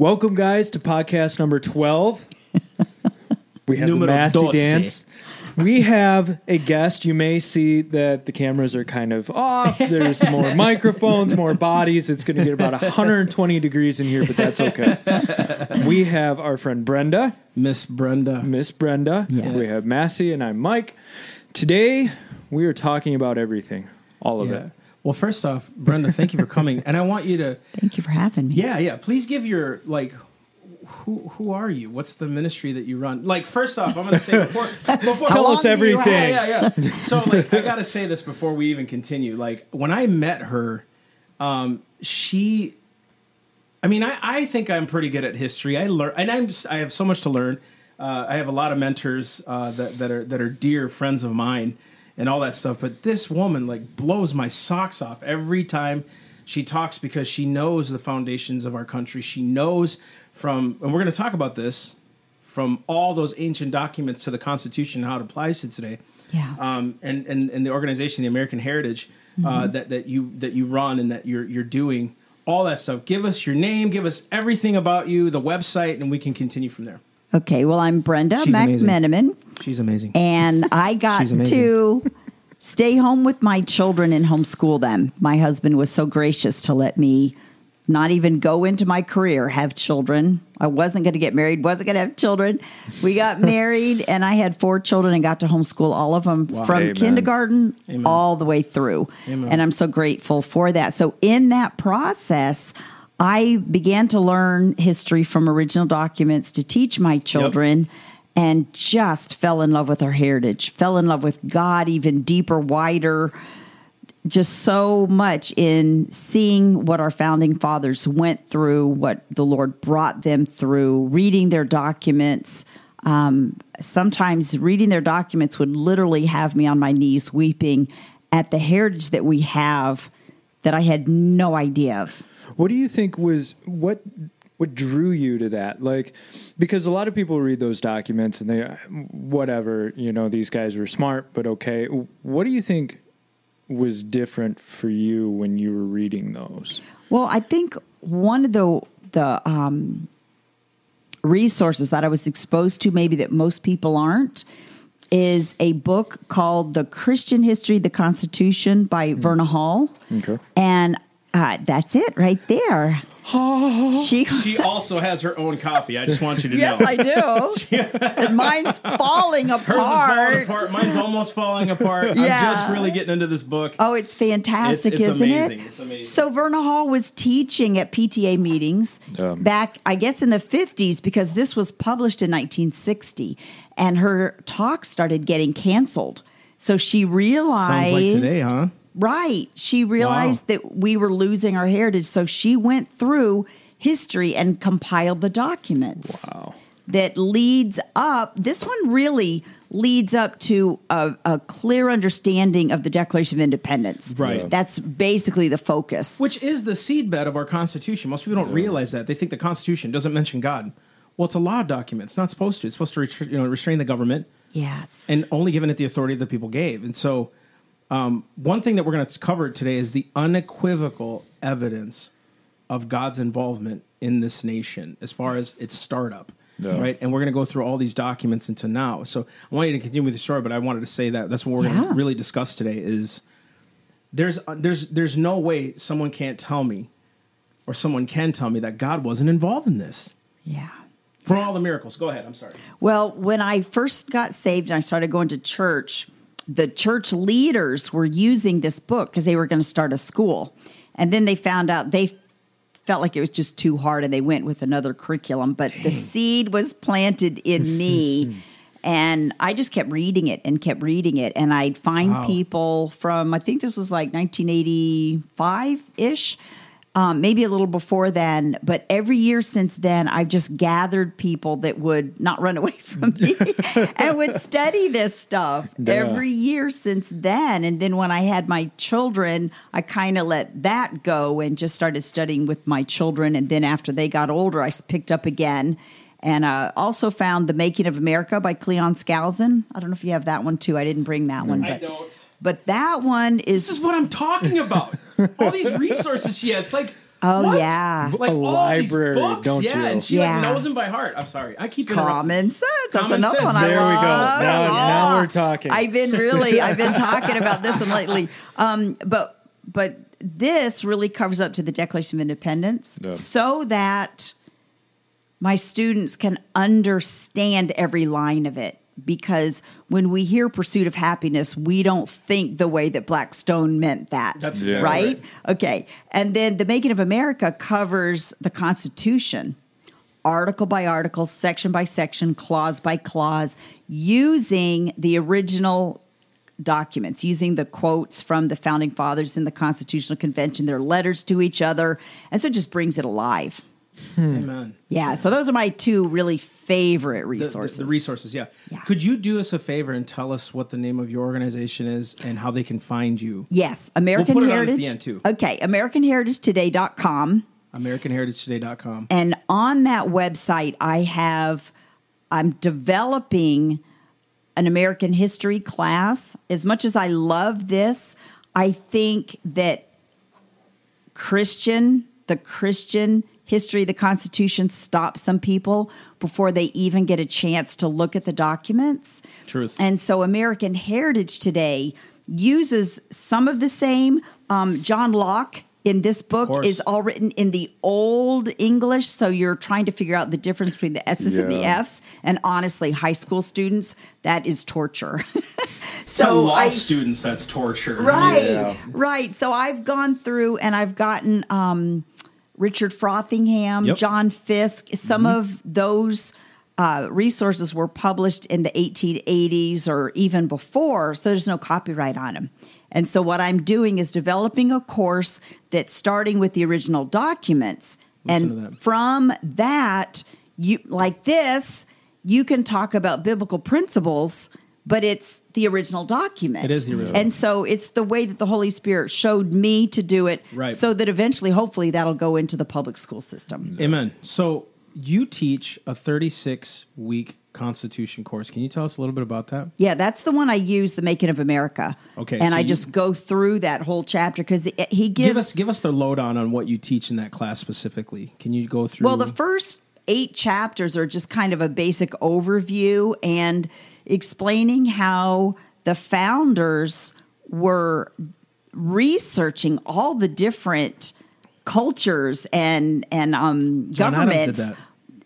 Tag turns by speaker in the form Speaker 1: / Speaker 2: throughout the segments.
Speaker 1: Welcome, guys, to podcast number 12. We have the Massey
Speaker 2: doce.
Speaker 1: Dance. We have a guest. You may see that the cameras are kind of off. There's more microphones, more bodies. It's going to get about 120 degrees in here, but that's okay. We have our friend Brenda,
Speaker 2: Miss Brenda.
Speaker 1: Miss Brenda.
Speaker 3: Yes.
Speaker 1: We have Massey, and I'm Mike. Today, we are talking about everything, all of
Speaker 2: Yeah.
Speaker 1: it.
Speaker 2: Well, first off, Brenda, thank you for coming, and I want you to,
Speaker 3: Thank you for having me.
Speaker 2: yeah, yeah. Please give your like, who who are you? What's the ministry that you run? Like, first off, I'm going to say before before
Speaker 1: Tell us everything.
Speaker 2: Yeah, yeah, yeah. So, like, I got to say this before we even continue. Like, when I met her, um, she, I mean, I, I think I'm pretty good at history. I learn, and I'm I have so much to learn. Uh, I have a lot of mentors uh, that that are that are dear friends of mine, and all that stuff. But this woman like blows my socks off every time she talks because she knows the foundations of our country. She knows from, and we're going to talk about this from all those ancient documents to the Constitution, and how it applies to today
Speaker 3: Yeah.
Speaker 2: um, and, and and the organization, the American Heritage, uh, that that you that you run and that you're you're doing all that stuff. Give us your name, give us everything about you, the website, and we can continue from there.
Speaker 3: Okay. Well, I'm Brenda
Speaker 2: She's amazing.
Speaker 3: McMenamin,
Speaker 2: She's amazing.
Speaker 3: and I got to stay home with my children and homeschool them. My husband was so gracious to let me not even go into my career, have children. I wasn't going to get married, wasn't going to have children. We got married, and I had four children and got to homeschool all of them from
Speaker 1: Amen.
Speaker 3: kindergarten
Speaker 2: Amen.
Speaker 3: all the way through.
Speaker 2: Amen.
Speaker 3: And I'm so grateful for that. So, in that process, I began to learn history from original documents to teach my children and just fell in love with our heritage, fell in love with God even deeper, wider, just so much in seeing what our founding fathers went through, what the Lord brought them through, reading their documents. Um, sometimes reading their documents would literally have me on my knees weeping at the heritage that we have that I had no idea of.
Speaker 1: What do you think was what what drew you to that? Like because a lot of people read those documents and they whatever, you know, these guys were smart, but okay. What do you think was different for you when you were reading those?
Speaker 3: Well, I think one of the the um, resources that I was exposed to, maybe that most people aren't, is a book called "The Christian History of the Constitution" by Verna Hall,
Speaker 1: Okay.
Speaker 3: and uh, that's it right there. she.
Speaker 2: She also has her own copy. I just want you to know.
Speaker 3: Yes,
Speaker 2: know.
Speaker 3: I do. and mine's falling apart.
Speaker 2: Hers is falling apart. Mine's almost falling apart. I'm just really getting into this book.
Speaker 3: Oh, it's fantastic,
Speaker 2: It's- it's
Speaker 3: isn't
Speaker 2: amazing.
Speaker 3: it?
Speaker 2: It's amazing.
Speaker 3: So Verna Hall was teaching at PTA meetings
Speaker 1: Um.
Speaker 3: back, I guess, in the 50s because this was published in 1960, and her talk started getting canceled. So she realized,
Speaker 2: Sounds like today, huh?
Speaker 3: Right? She realized that we were losing our heritage, so she went through history and compiled the documents
Speaker 1: Wow.
Speaker 3: that leads up. This one really leads up to a, a clear understanding of the Declaration of Independence.
Speaker 2: Right. Yeah.
Speaker 3: That's basically the focus.
Speaker 2: Which is the seedbed of our Constitution. Most people don't realize that. They think the Constitution doesn't mention God. Well, it's a law document. It's not supposed to. It's supposed to retr- you know, restrain the government
Speaker 3: Yes.
Speaker 2: and only giving it the authority that people gave. And so, um, one thing that we're going to cover today is the unequivocal evidence of God's involvement in this nation as far as its startup.
Speaker 1: Yes.
Speaker 2: Right. And we're going to go through all these documents into now. So I want you to continue with the story, but I wanted to say that that's what we're going to really discuss today is there's uh, there's there's no way someone can't tell me or someone can tell me that God wasn't involved in this.
Speaker 3: yeah.
Speaker 2: For all the miracles. Go ahead. I'm sorry.
Speaker 3: Well, when I first got saved and I started going to church, the church leaders were using this book because they were going to start a school. And then they found out they felt like it was just too hard and they went with another curriculum. But the seed was planted in me. And I just kept reading it and kept reading it. And I'd find
Speaker 2: Wow.
Speaker 3: people from, I think this was like 1985 ish, um, maybe a little before then. But every year since then, I've just gathered people that would not run away from me and would study this stuff
Speaker 1: Yeah.
Speaker 3: every year since then. And then when I had my children, I kind of let that go and just started studying with my children. And then after they got older, I picked up again. And uh, also found The Making of America by Cleon Skousen. I don't know if you have that one too. I didn't bring that one.
Speaker 2: I
Speaker 3: But,
Speaker 2: don't.
Speaker 3: but that one is
Speaker 2: This is what I'm talking about. All these resources she has. Like,
Speaker 3: Oh,
Speaker 2: What?
Speaker 3: yeah.
Speaker 2: like
Speaker 1: A
Speaker 2: all these
Speaker 1: library,
Speaker 2: books,
Speaker 1: don't
Speaker 2: yeah,
Speaker 1: you?
Speaker 2: and she
Speaker 3: Yeah.
Speaker 2: like knows them by heart. I'm sorry, I keep interrupting.
Speaker 3: Common sense. That's
Speaker 2: Common
Speaker 3: another
Speaker 2: sense.
Speaker 3: one I
Speaker 1: There we go.
Speaker 3: love.
Speaker 1: Now, now
Speaker 3: Oh.
Speaker 1: we're talking.
Speaker 3: I've been really, I've been talking about this one lately. Um, but but this really covers up to the Declaration of Independence,
Speaker 1: Yeah.
Speaker 3: so that my students can understand every line of it. Because when we hear pursuit of happiness, we don't think the way that Blackstone meant that.
Speaker 2: That's
Speaker 1: Yeah.
Speaker 2: exactly
Speaker 3: right? Okay. And then the Making of America covers the Constitution, article by article, section by section, clause by clause, using the original documents, using the quotes from the founding fathers in the Constitutional Convention, their letters to each other. And so it just brings it alive. Hmm.
Speaker 2: Amen.
Speaker 3: Yeah. So those are my two really favorite resources.
Speaker 2: The, the resources, yeah.
Speaker 3: Yeah.
Speaker 2: Could you do us a favor and tell us what the name of your organization is and how they can find you?
Speaker 3: yes. American
Speaker 2: We'll on at
Speaker 3: Heritage.
Speaker 2: the end, too.
Speaker 3: Okay. AmericanHeritageToday.com.
Speaker 2: AmericanHeritageToday.com.
Speaker 3: And on that website, I have, I'm developing an American history class. As much as I love this, I think that Christian, the Christian history of the Constitution stops some people before they even get a chance to look at the documents.
Speaker 2: Truth.
Speaker 3: And so American Heritage today uses some of the same. Um, John Locke in this book is all written in the old English, so you're trying to figure out the difference between the S's and the F's. And honestly, high school students, that is torture.
Speaker 2: So to law
Speaker 3: I-
Speaker 2: students, that's torture.
Speaker 3: Right,
Speaker 1: Yeah.
Speaker 3: right. So I've gone through and I've gotten um, Richard Frothingham,
Speaker 2: Yep.
Speaker 3: John Fiske. Some of those uh, resources were published in the 1880s or even before, so there's no copyright on them. And so what I'm doing is developing a course that's starting with the original documents,
Speaker 2: Listen
Speaker 3: and
Speaker 2: that.
Speaker 3: from that, you like this, you can talk about biblical principles. But it's the original document.
Speaker 2: It is the original.
Speaker 3: And so it's the way that the Holy Spirit showed me to do it
Speaker 2: Right.
Speaker 3: so that eventually, hopefully, that'll go into the public school system.
Speaker 2: Amen. So you teach a 36 week Constitution course. Can you tell us a little bit about that?
Speaker 3: Yeah, that's the one I use, the Making of America.
Speaker 2: Okay,
Speaker 3: And
Speaker 2: so
Speaker 3: I
Speaker 2: you-
Speaker 3: just go through that whole chapter because he gives.
Speaker 2: Give us give us the lowdown on what you teach in that class specifically. Can you go through?
Speaker 3: Well, the first eight chapters are just kind of a basic overview and explaining how the founders were researching all the different cultures and and um,
Speaker 2: John
Speaker 3: governments.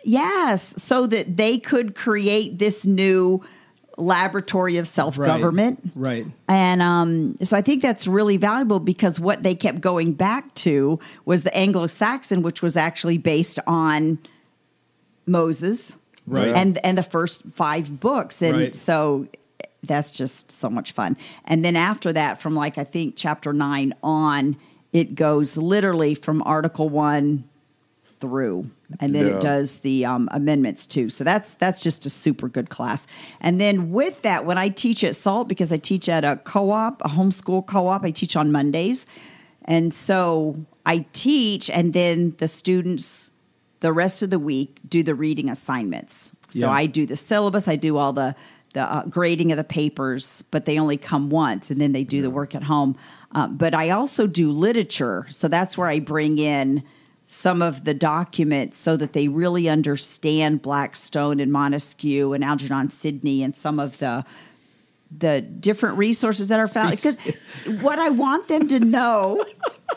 Speaker 3: Yes, so that they could create this new laboratory of self government.
Speaker 2: Right.
Speaker 3: And um, so I think that's really valuable because what they kept going back to was the Anglo Saxon, which was actually based on Moses.
Speaker 2: Right.
Speaker 3: And and the first five books. And
Speaker 2: Right.
Speaker 3: so that's just so much fun. And then after that, from like I think chapter nine on, it goes literally from article one through and then
Speaker 1: Yeah.
Speaker 3: it does the um, amendments too so that's that's just a super good class and then with that when i teach at salt because i teach at a co-op a homeschool co-op i teach on mondays and so i teach and then the students the rest of the week do the reading assignments. So
Speaker 2: Yeah.
Speaker 3: i do the syllabus i do all the the uh, grading of the papers but they only come once and then they do the work at home. Uh, but i also do literature so that's where i bring in some of the documents so that they really understand Blackstone and Montesquieu and Algernon Sidney and some of the the different resources that are found. Because what I want them to know.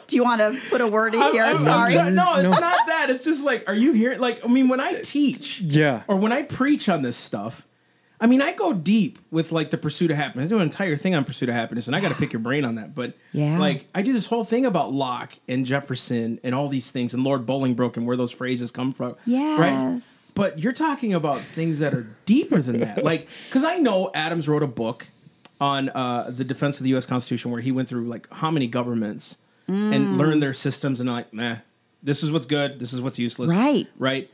Speaker 3: Do you want to put a word in here?
Speaker 2: I'm- I'm
Speaker 3: Sorry.
Speaker 2: try- no, it's
Speaker 1: No.
Speaker 2: not that. It's just like, are you here? Like, I mean, when I teach,
Speaker 1: Yeah.
Speaker 2: or when I preach on this stuff, I mean, I go deep with like the pursuit of happiness. I do an entire thing on pursuit of happiness, and I got to pick your brain on that. But
Speaker 3: Yeah.
Speaker 2: like, I do this whole thing about Locke and Jefferson and all these things, and Lord Bolingbroke and where those phrases come from.
Speaker 3: Yes.
Speaker 2: Right. But you're talking about things that are deeper than that. Like, because I know Adams wrote a book on uh, the defense of the U.S. Constitution where he went through like how many governments
Speaker 3: Mm.
Speaker 2: and learned their systems and like, nah, this is what's good, this is what's useless,
Speaker 3: Right.
Speaker 2: Right.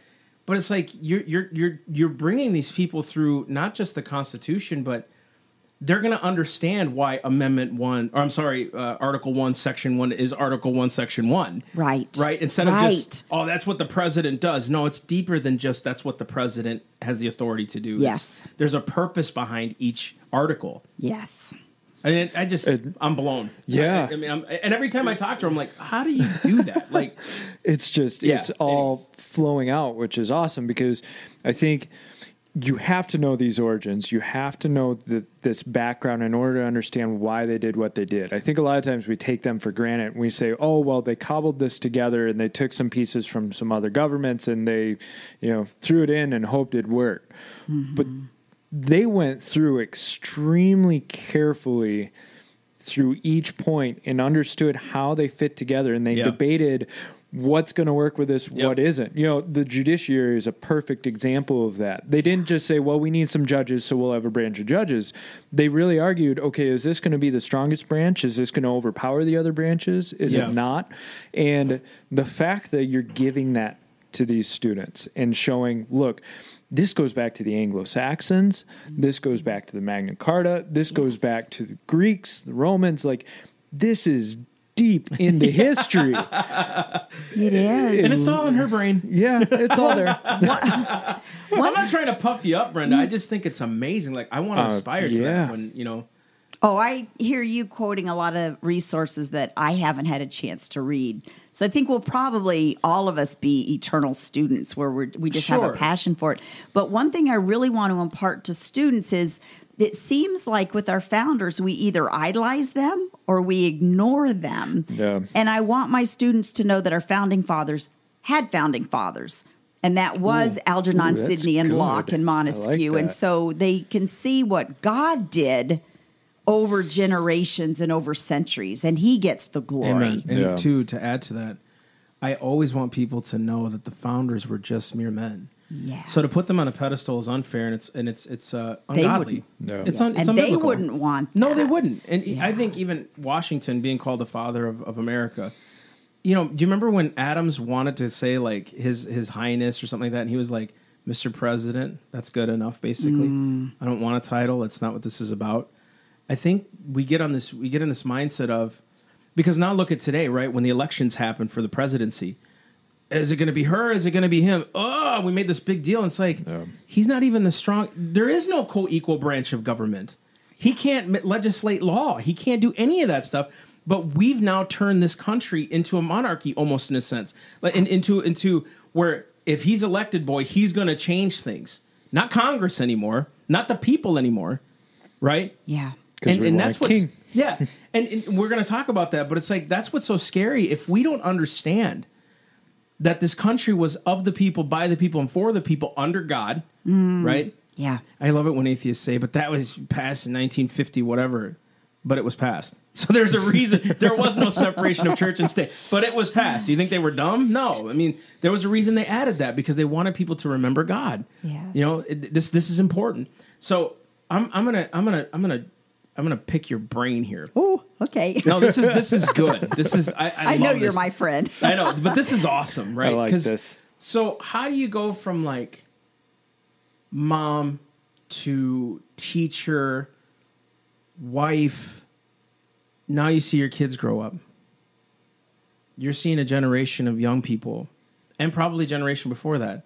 Speaker 2: But it's like you're you're you're you're bringing these people through not just the Constitution, but they're going to understand why Amendment One, or I'm sorry, uh, Article One, Section One is Article One, Section One.
Speaker 3: Right.
Speaker 2: Right. Instead of just oh, that's what the president does. No, it's deeper than just that's what the president has the authority to do. It's-
Speaker 3: Yes.
Speaker 2: there's a purpose behind each article.
Speaker 3: Yes.
Speaker 2: I, mean, I just, I'm blown.
Speaker 1: Yeah.
Speaker 2: I, I mean, I'm, and every time I talk to her, I'm like, how do you do that? Like,
Speaker 1: it's just
Speaker 2: Yeah,
Speaker 1: it's all
Speaker 2: anyways.
Speaker 1: flowing out which is awesome because i think you have to know these origins. You have to know the, this background in order to understand why they did what they did. I think a lot of times we take them for granted. And we say oh well they cobbled this together and they took some pieces from some other governments and they you know threw it in and hoped it'd work mm-hmm. but they went through extremely carefully through each point and understood how they fit together and they
Speaker 2: Yeah.
Speaker 1: debated what's going to work with this
Speaker 2: Yep.
Speaker 1: what isn't you know the judiciary is a perfect example of that they didn't just say well we need some judges so we'll have a branch of judges they really argued okay is this going to be the strongest branch is this going to overpower the other branches is
Speaker 2: Yes.
Speaker 1: it not and the fact that you're giving that to these students and showing look this goes back to the Anglo-Saxons. This goes back to the Magna Carta. This goes back to the Greeks, the Romans. Like this is deep into history.
Speaker 3: It is.
Speaker 2: and it's all in her brain.
Speaker 1: Yeah, it's all there.
Speaker 2: I'm not trying to puff you up, Brenda. I just think it's amazing. Like, I want to
Speaker 1: Uh,
Speaker 2: aspire to
Speaker 1: yeah.
Speaker 2: that when, you know,
Speaker 3: Oh, I hear you quoting a lot of resources that I haven't had a chance to read. So I think we'll probably all of us be eternal students where we're, we just have
Speaker 2: Sure.
Speaker 3: a passion for it. But one thing I really want to impart to students is it seems like with our founders, we either idolize them or we ignore them.
Speaker 1: Yeah.
Speaker 3: And I want my students to know that our founding fathers had founding fathers. And that was Algernon
Speaker 1: Ooh,
Speaker 3: Sidney and
Speaker 1: good.
Speaker 3: Locke and
Speaker 1: I like
Speaker 3: Montesquieu. and so they can see what God did over generations and over centuries, and He gets the glory.
Speaker 2: Amen. And
Speaker 1: Yeah.
Speaker 2: two, to add to that, I always want people to know that the founders were just mere men.
Speaker 3: Yes.
Speaker 2: So to put them on a pedestal is unfair and it's and it's it's uh,
Speaker 3: They
Speaker 2: ungodly.
Speaker 1: wouldn't.
Speaker 2: It's un, it's
Speaker 3: and they wouldn't want.
Speaker 2: No, they wouldn't. And I think even Washington being called the father of, of America. You know, do you remember when Adams wanted to say like his his highness or something like that, and he was like, "Mr. President, that's good enough." Basically,
Speaker 3: Mm.
Speaker 2: I don't want a title. That's not what this is about. I think we get on this we get in this mindset of because now look at today, right? When the elections happen for the presidency, is it going to be her? Is it going to be him? Oh, we made this big deal. And it's like he's not even the strong. There is no co-equal branch of government. He can't legislate law. He can't do any of that stuff. But we've now turned this country into a monarchy, almost in a sense, like in, into into where if he's elected, boy, he's going to change things. Not Congress anymore, not the people anymore, right?
Speaker 3: Yeah.
Speaker 1: And, want a
Speaker 2: what's yeah, and, and we're going to talk about that. But it's like that's what's so scary if we don't understand that this country was of the people, by the people, and for the people under God, mm, right?
Speaker 3: Yeah.
Speaker 2: I love it when atheists say, "But that was passed in 1950, whatever." But it was passed. So there's a reason there was no separation of church and state, but it was passed. Do you think they were dumb? No. I mean, there was a reason they added that because they wanted people to remember God.
Speaker 3: Yes.
Speaker 2: You know, it, this this is important. So I'm I'm gonna I'm gonna I'm gonna I'm gonna pick your brain here.
Speaker 3: Oh, okay.
Speaker 2: No, this is this is good. This is I, I,
Speaker 3: I know you're
Speaker 2: this.
Speaker 3: my friend.
Speaker 2: I know, but this is awesome, right?
Speaker 1: like
Speaker 2: 'Cause-
Speaker 1: this.
Speaker 2: So, how do you go from like mom to teacher, wife? Now you see your kids grow up. You're seeing a generation of young people, and probably a generation before that.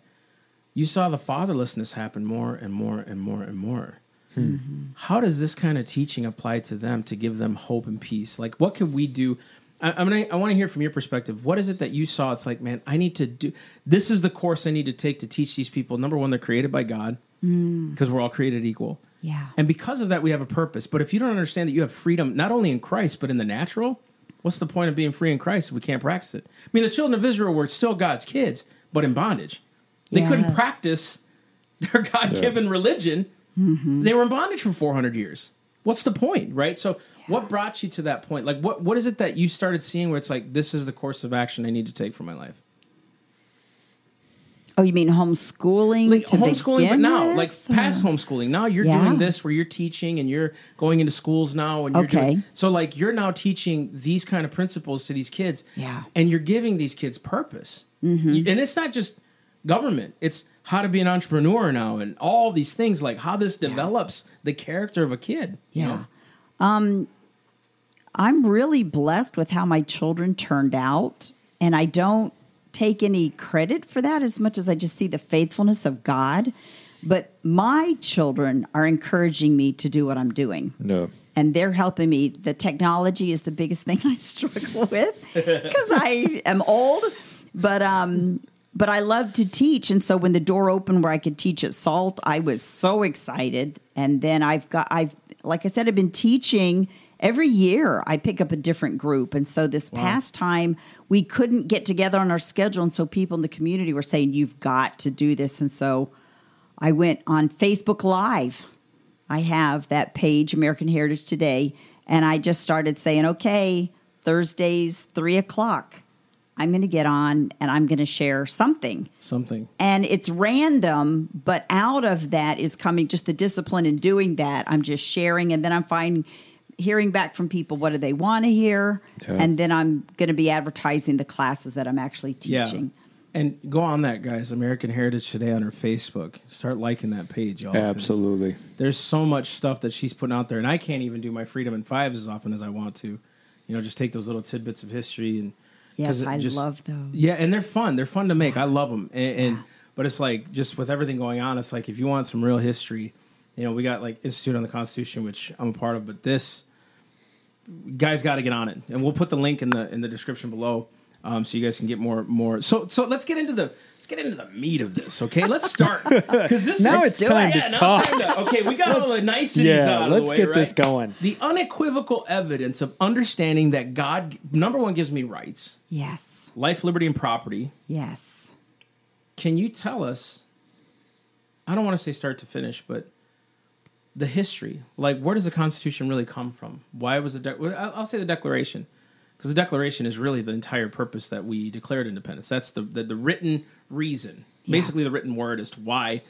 Speaker 2: You saw the fatherlessness happen more and more and more and more. Mm-hmm. How does this kind of teaching apply to them to give them hope and peace? Like, what can we do? I, I'm gonna, I want to hear from your perspective. What is it that you saw? It's like, man, I need to do. This is the course I need to take to teach these people. Number one, they're created by God mm. because we're all created equal.
Speaker 3: Yeah.
Speaker 2: And because of that, we have a purpose. But if you don't understand that you have freedom, not only in Christ, but in the natural, what's the point of being free in Christ if we can't practice it? I mean, the children of Israel were still God's kids, but in bondage. They couldn't practice their God given religion. They were in bondage for 400 years. What's the point, right? So, what brought you to that point? Like, what, what is it that you started seeing where it's like, this is the course of action I need to take for my life?
Speaker 3: Oh, you mean homeschooling?
Speaker 2: like homeschooling, but now,
Speaker 3: with?
Speaker 2: like past homeschooling. Now you're
Speaker 3: Yeah.
Speaker 2: doing this where you're teaching and you're going into schools now, and you're
Speaker 3: Okay.
Speaker 2: doing so. Like you're now teaching these kind of principles to these kids,
Speaker 3: Yeah.
Speaker 2: and you're giving these kids purpose.
Speaker 3: Mm-hmm.
Speaker 2: And it's not just government; it's how to be an entrepreneur now, and all these things like how this develops the character of a kid. you
Speaker 3: Yeah.
Speaker 2: know?
Speaker 3: I'm really blessed with how my children turned out, and I don't take any credit for that as much as I just see the faithfulness of God. But my children are encouraging me to do what I'm doing.
Speaker 1: No.
Speaker 3: and they're helping me. The technology is the biggest thing I struggle with because I am old, but um, but I love to teach, and so when the door opened where I could teach at Salt, I was so excited. And then I've got I've like I said, I've been teaching every year. I pick up a different group, and so this past time we couldn't get together on our schedule, and so people in the community were saying you've got to do this, and so I went on Facebook Live. I have that page, American Heritage Today, and I just started saying, okay, Thursdays, three o'clock, I'm going to get on and I'm going to share something.
Speaker 2: Something.
Speaker 3: And it's random, but out of that is coming just the discipline in doing that. I'm just sharing, and then I'm finding, hearing back from people what do they want to hear,
Speaker 1: Yeah.
Speaker 3: and then I'm going to be advertising the classes that I'm actually teaching.
Speaker 2: Yeah. And go on that, guys. American Heritage Today on her Facebook. Start liking that page, y'all. 'cause
Speaker 1: Absolutely.
Speaker 2: There's so much stuff that she's putting out there, and I can't even do my Freedom in Fives as often as I want to. You know, just take those little tidbits of history and.
Speaker 3: Yes, I
Speaker 2: just-
Speaker 3: love those.
Speaker 2: Yeah, and they're fun. They're fun to make. I love them. And, and but it's like just with everything going on, it's like if you want some real history, you know, we got like Institute on the Constitution, which I'm a part of, but this guys got to get on it, and we'll put the link in the in the description below, um, so you guys can get more more. So so let's get into the let's get into the meat of this. Okay, let's start because this
Speaker 1: Now
Speaker 2: is,
Speaker 1: it's time to
Speaker 2: yeah,
Speaker 1: talk.
Speaker 2: time to- okay, we got all the niceties
Speaker 1: yeah,
Speaker 2: out of
Speaker 1: let's
Speaker 2: the way,
Speaker 1: get this
Speaker 2: right?
Speaker 1: going.
Speaker 2: The unequivocal evidence of understanding that God, number one, gives me rights,
Speaker 3: Yes,
Speaker 2: life, liberty, and property.
Speaker 3: yes.
Speaker 2: Can you tell us? I don't want to say start to finish, but the history. Like, where does the Constitution really come from? Why was the? De- I'll I'll say the Declaration, because the Declaration is really the entire purpose that we declared independence. That's the the, the written reason, basically the written word as to why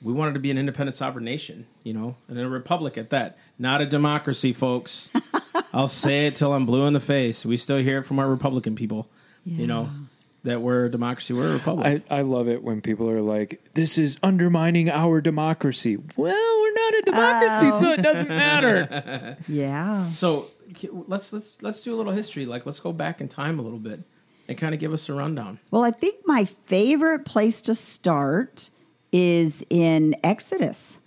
Speaker 2: we wanted to be an independent sovereign nation, you know, and a republic at that. Not a democracy, folks. I'll say it till I'm blue in the face. We still hear it from our Republican people, you know, that we're a democracy, we're a republic.
Speaker 1: I, I love it when people are like, "This is undermining our democracy." Well, we're not a democracy, oh. so it doesn't matter.
Speaker 3: Yeah.
Speaker 2: so k- let's let's let's do a little history. Like let's go back in time a little bit and kind of give us a rundown.
Speaker 3: Well, I think my favorite place to start is in Exodus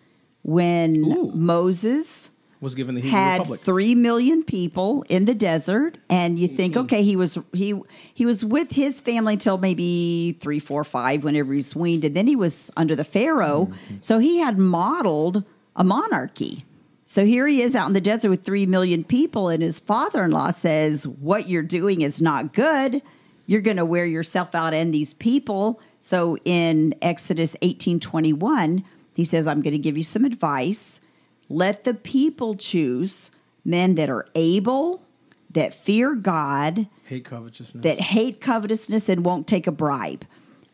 Speaker 3: when
Speaker 2: Ooh.
Speaker 3: Moses
Speaker 2: Was given the Hebrew
Speaker 3: had
Speaker 2: Republic.
Speaker 3: three million people in the desert, and you think, okay, he was he he was with his family until maybe three, four, five, whenever he's weaned, and then he was under the Pharaoh.
Speaker 2: Mm-hmm.
Speaker 3: So he had modeled a monarchy. So here he is out in the desert with three million people, and his father-in-law says, "What you're doing is not good. You're going to wear yourself out and these people." So in Exodus eighteen twenty one, he says, "I'm going to give you some advice." Let the people choose men that are able, that fear God,
Speaker 2: Hate covetousness.
Speaker 3: that hate covetousness and won't take a bribe,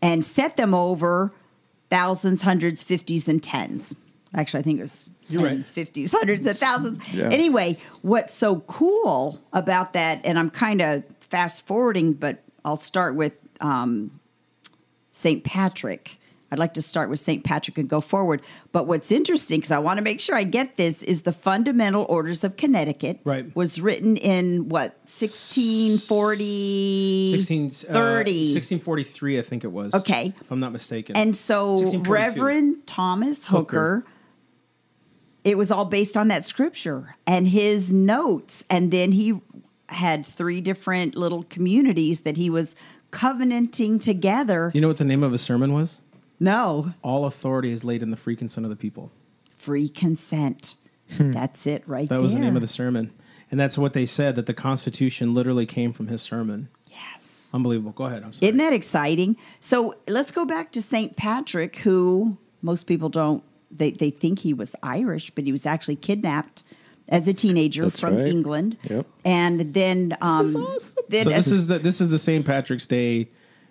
Speaker 3: and set them over thousands, hundreds, fifties, and tens. Actually, I think it was
Speaker 2: You're
Speaker 3: tens, fifties, hundreds, and thousands.
Speaker 1: Yeah.
Speaker 3: Anyway, what's so cool about that, and I'm kind of fast forwarding, but I'll start with um, St. Patrick. I'd like to start with St. Patrick and go forward. But what's interesting, because I want to make sure I get this, is the Fundamental Orders of Connecticut
Speaker 2: Right.
Speaker 3: was written in what, 1640?
Speaker 2: 16, uh, 1643, I think it was.
Speaker 3: Okay.
Speaker 2: If I'm not mistaken.
Speaker 3: And so Reverend Thomas Hooker, it was all based on that scripture and his notes. And then he had three different little communities that he was covenanting together.
Speaker 2: you know what the name of his sermon was?
Speaker 3: No,
Speaker 2: All authority is laid in the free consent of the people.
Speaker 3: free consent. Hmm. That's it right
Speaker 2: That
Speaker 3: there.
Speaker 2: was the name of the sermon. And that's what they said that the Constitution literally came from his sermon.
Speaker 3: Yes.
Speaker 2: Unbelievable. Go ahead. I'm sorry.
Speaker 3: Isn't that exciting? So let's go back to St. Patrick, who most people don't, they, they think he was Irish, but he was actually kidnapped as a teenager
Speaker 1: That's
Speaker 3: from
Speaker 1: right.
Speaker 3: England.
Speaker 1: Yep.
Speaker 3: And then, um, then
Speaker 2: so this is the this is the St. Patrick's Day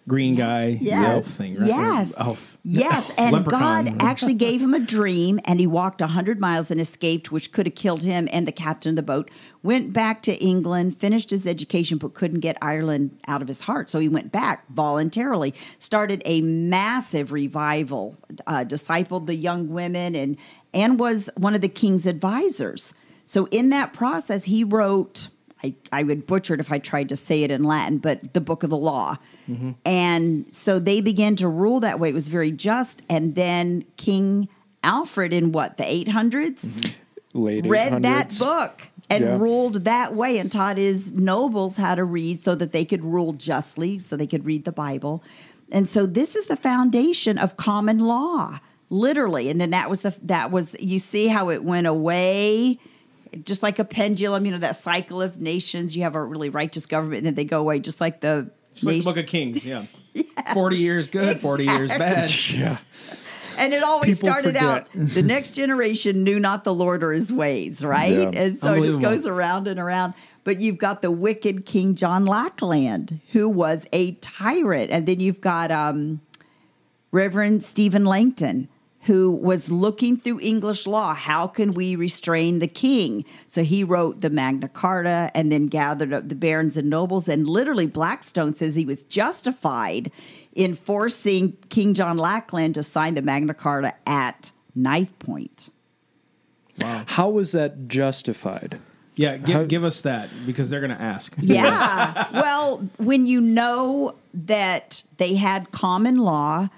Speaker 2: green guy
Speaker 3: Yes.
Speaker 2: elf thing, right?
Speaker 3: Yes.
Speaker 2: Elf.
Speaker 3: Yes. And
Speaker 2: Leprechaun.
Speaker 3: God actually gave him a dream and he walked 100 miles and escaped, which could have killed him and the captain of the boat. Went back to England, finished his education, but couldn't get Ireland out of his heart. So he went back voluntarily, started a massive revival, uh, discipled the young women, and, and was one of the king's advisors. So in that process, he wrote. I, I would butcher it if I tried to say it in Latin, but the book of the law. Mm-hmm. And so they began to rule that way. It was very just. And then King Alfred in what, the 800s? Mm-hmm.
Speaker 1: late
Speaker 3: read that book and
Speaker 1: Yeah.
Speaker 3: ruled that way and taught his nobles how to read so that they could rule justly, so they could read the Bible. And so this is the foundation of common law, literally. And then that was the that was you see how it went away just like a pendulum, you know, that cycle of nations. You have a really righteous government and then they go away, just like the
Speaker 2: It's like the Book of Kings, yeah. 40 years good, 40 years bad.
Speaker 1: Yeah.
Speaker 3: And it always
Speaker 1: People
Speaker 3: started out the next generation knew not the Lord or his ways, right?
Speaker 1: Yeah.
Speaker 3: And so it just goes around and around. But you've got the wicked King John Lackland, who was a tyrant. And then you've got um, Reverend Stephen Langton, who was looking through English law. How can we restrain the king? So he wrote the Magna Carta and then gathered up the barons and nobles. And literally, Blackstone says he was justified in forcing King John Lackland to sign the Magna Carta at knife point. Wow.
Speaker 1: How was that justified?
Speaker 2: Yeah, give,
Speaker 1: How-
Speaker 2: give us that because they're going to ask.
Speaker 3: Yeah. well, when you know that they had common law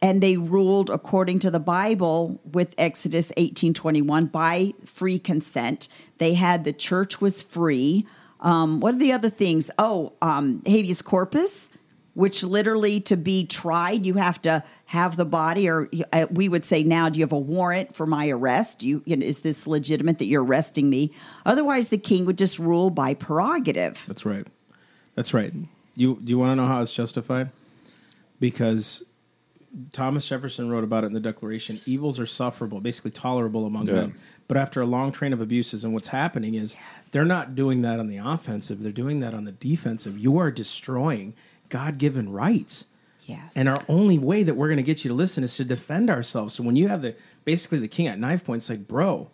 Speaker 3: and they ruled according to the Bible with Exodus 18:21 by free consent, they had the church was free. Um, what are the other things? Oh, um, habeas corpus, which literally to be tried, you have to have the body, or uh, we would say now, do you have a warrant for my arrest? You, you know, is this legitimate that you're arresting me? Otherwise, the king would just rule by prerogative.
Speaker 2: That's right. That's right. You do you want to know how it's justified? Because Thomas Jefferson wrote about it in the Declaration. Evils are sufferable, basically tolerable among
Speaker 1: Yeah.
Speaker 2: men. But after a long train of abuses, and what's happening is they're not doing that on the offensive; they're doing that on the defensive. You are destroying God-given rights.
Speaker 3: Yes.
Speaker 2: And our only way that we're going to get you to listen is to defend ourselves. So when you have the basically the king at knife point, it's like, bro,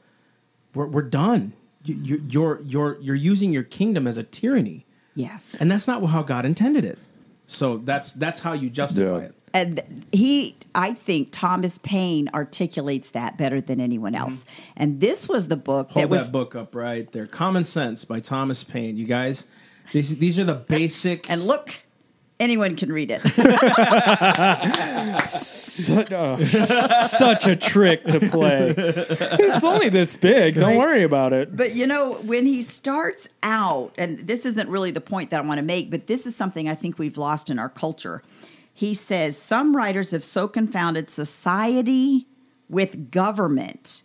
Speaker 2: we're, we're done. You, you, you're you're you're using your kingdom as a tyranny,
Speaker 3: yes.
Speaker 2: and that's not how God intended it. So that's that's how you justify
Speaker 1: Yeah.
Speaker 2: it.
Speaker 3: And he i think thomas paine articulates that better than anyone else and this was the book
Speaker 2: Mm-hmm. Hold
Speaker 3: that was
Speaker 2: that book up right there. Common Sense by Thomas Paine. You guys, these these are the basics.
Speaker 3: and look anyone can read it
Speaker 1: Such, oh, such a trick to play. It's only this big. Don't
Speaker 3: Right.
Speaker 1: worry about it.
Speaker 3: but you know when he starts out and this isn't really the point that i want to make but this is something i think we've lost in our culture he says some writers have so confounded society with government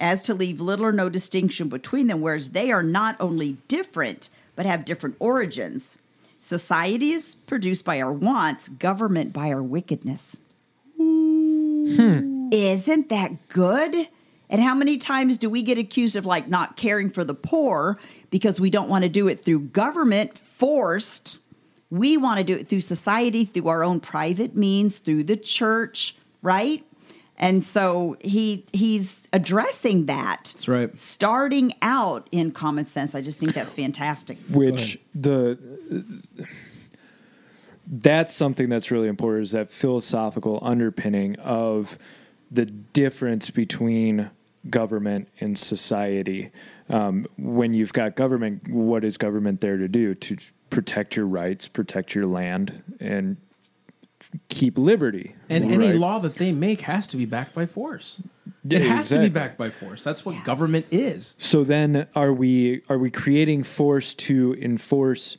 Speaker 3: as to leave little or no distinction between them, whereas they are not only different, but have different origins. Society is produced by our wants, government by our wickedness. Hmm. Isn't that good? And how many times do we get accused of like not caring for the poor because we don't want to do it through government forced? We want to do it through society, through our own private means, through the church, right? And so he he's addressing that.
Speaker 2: That's right.
Speaker 3: Starting out in common sense. I just think that's fantastic.
Speaker 1: Which the that's something that's really important is that philosophical underpinning of the difference between government and society. Um, when you've got government, what is government there to do? To protect your rights, protect your land, and keep liberty.
Speaker 2: And any law that they make has to be backed by force.
Speaker 1: Yeah,
Speaker 2: it has to be backed by force. That's what government is.
Speaker 1: So then, are we are we creating force to enforce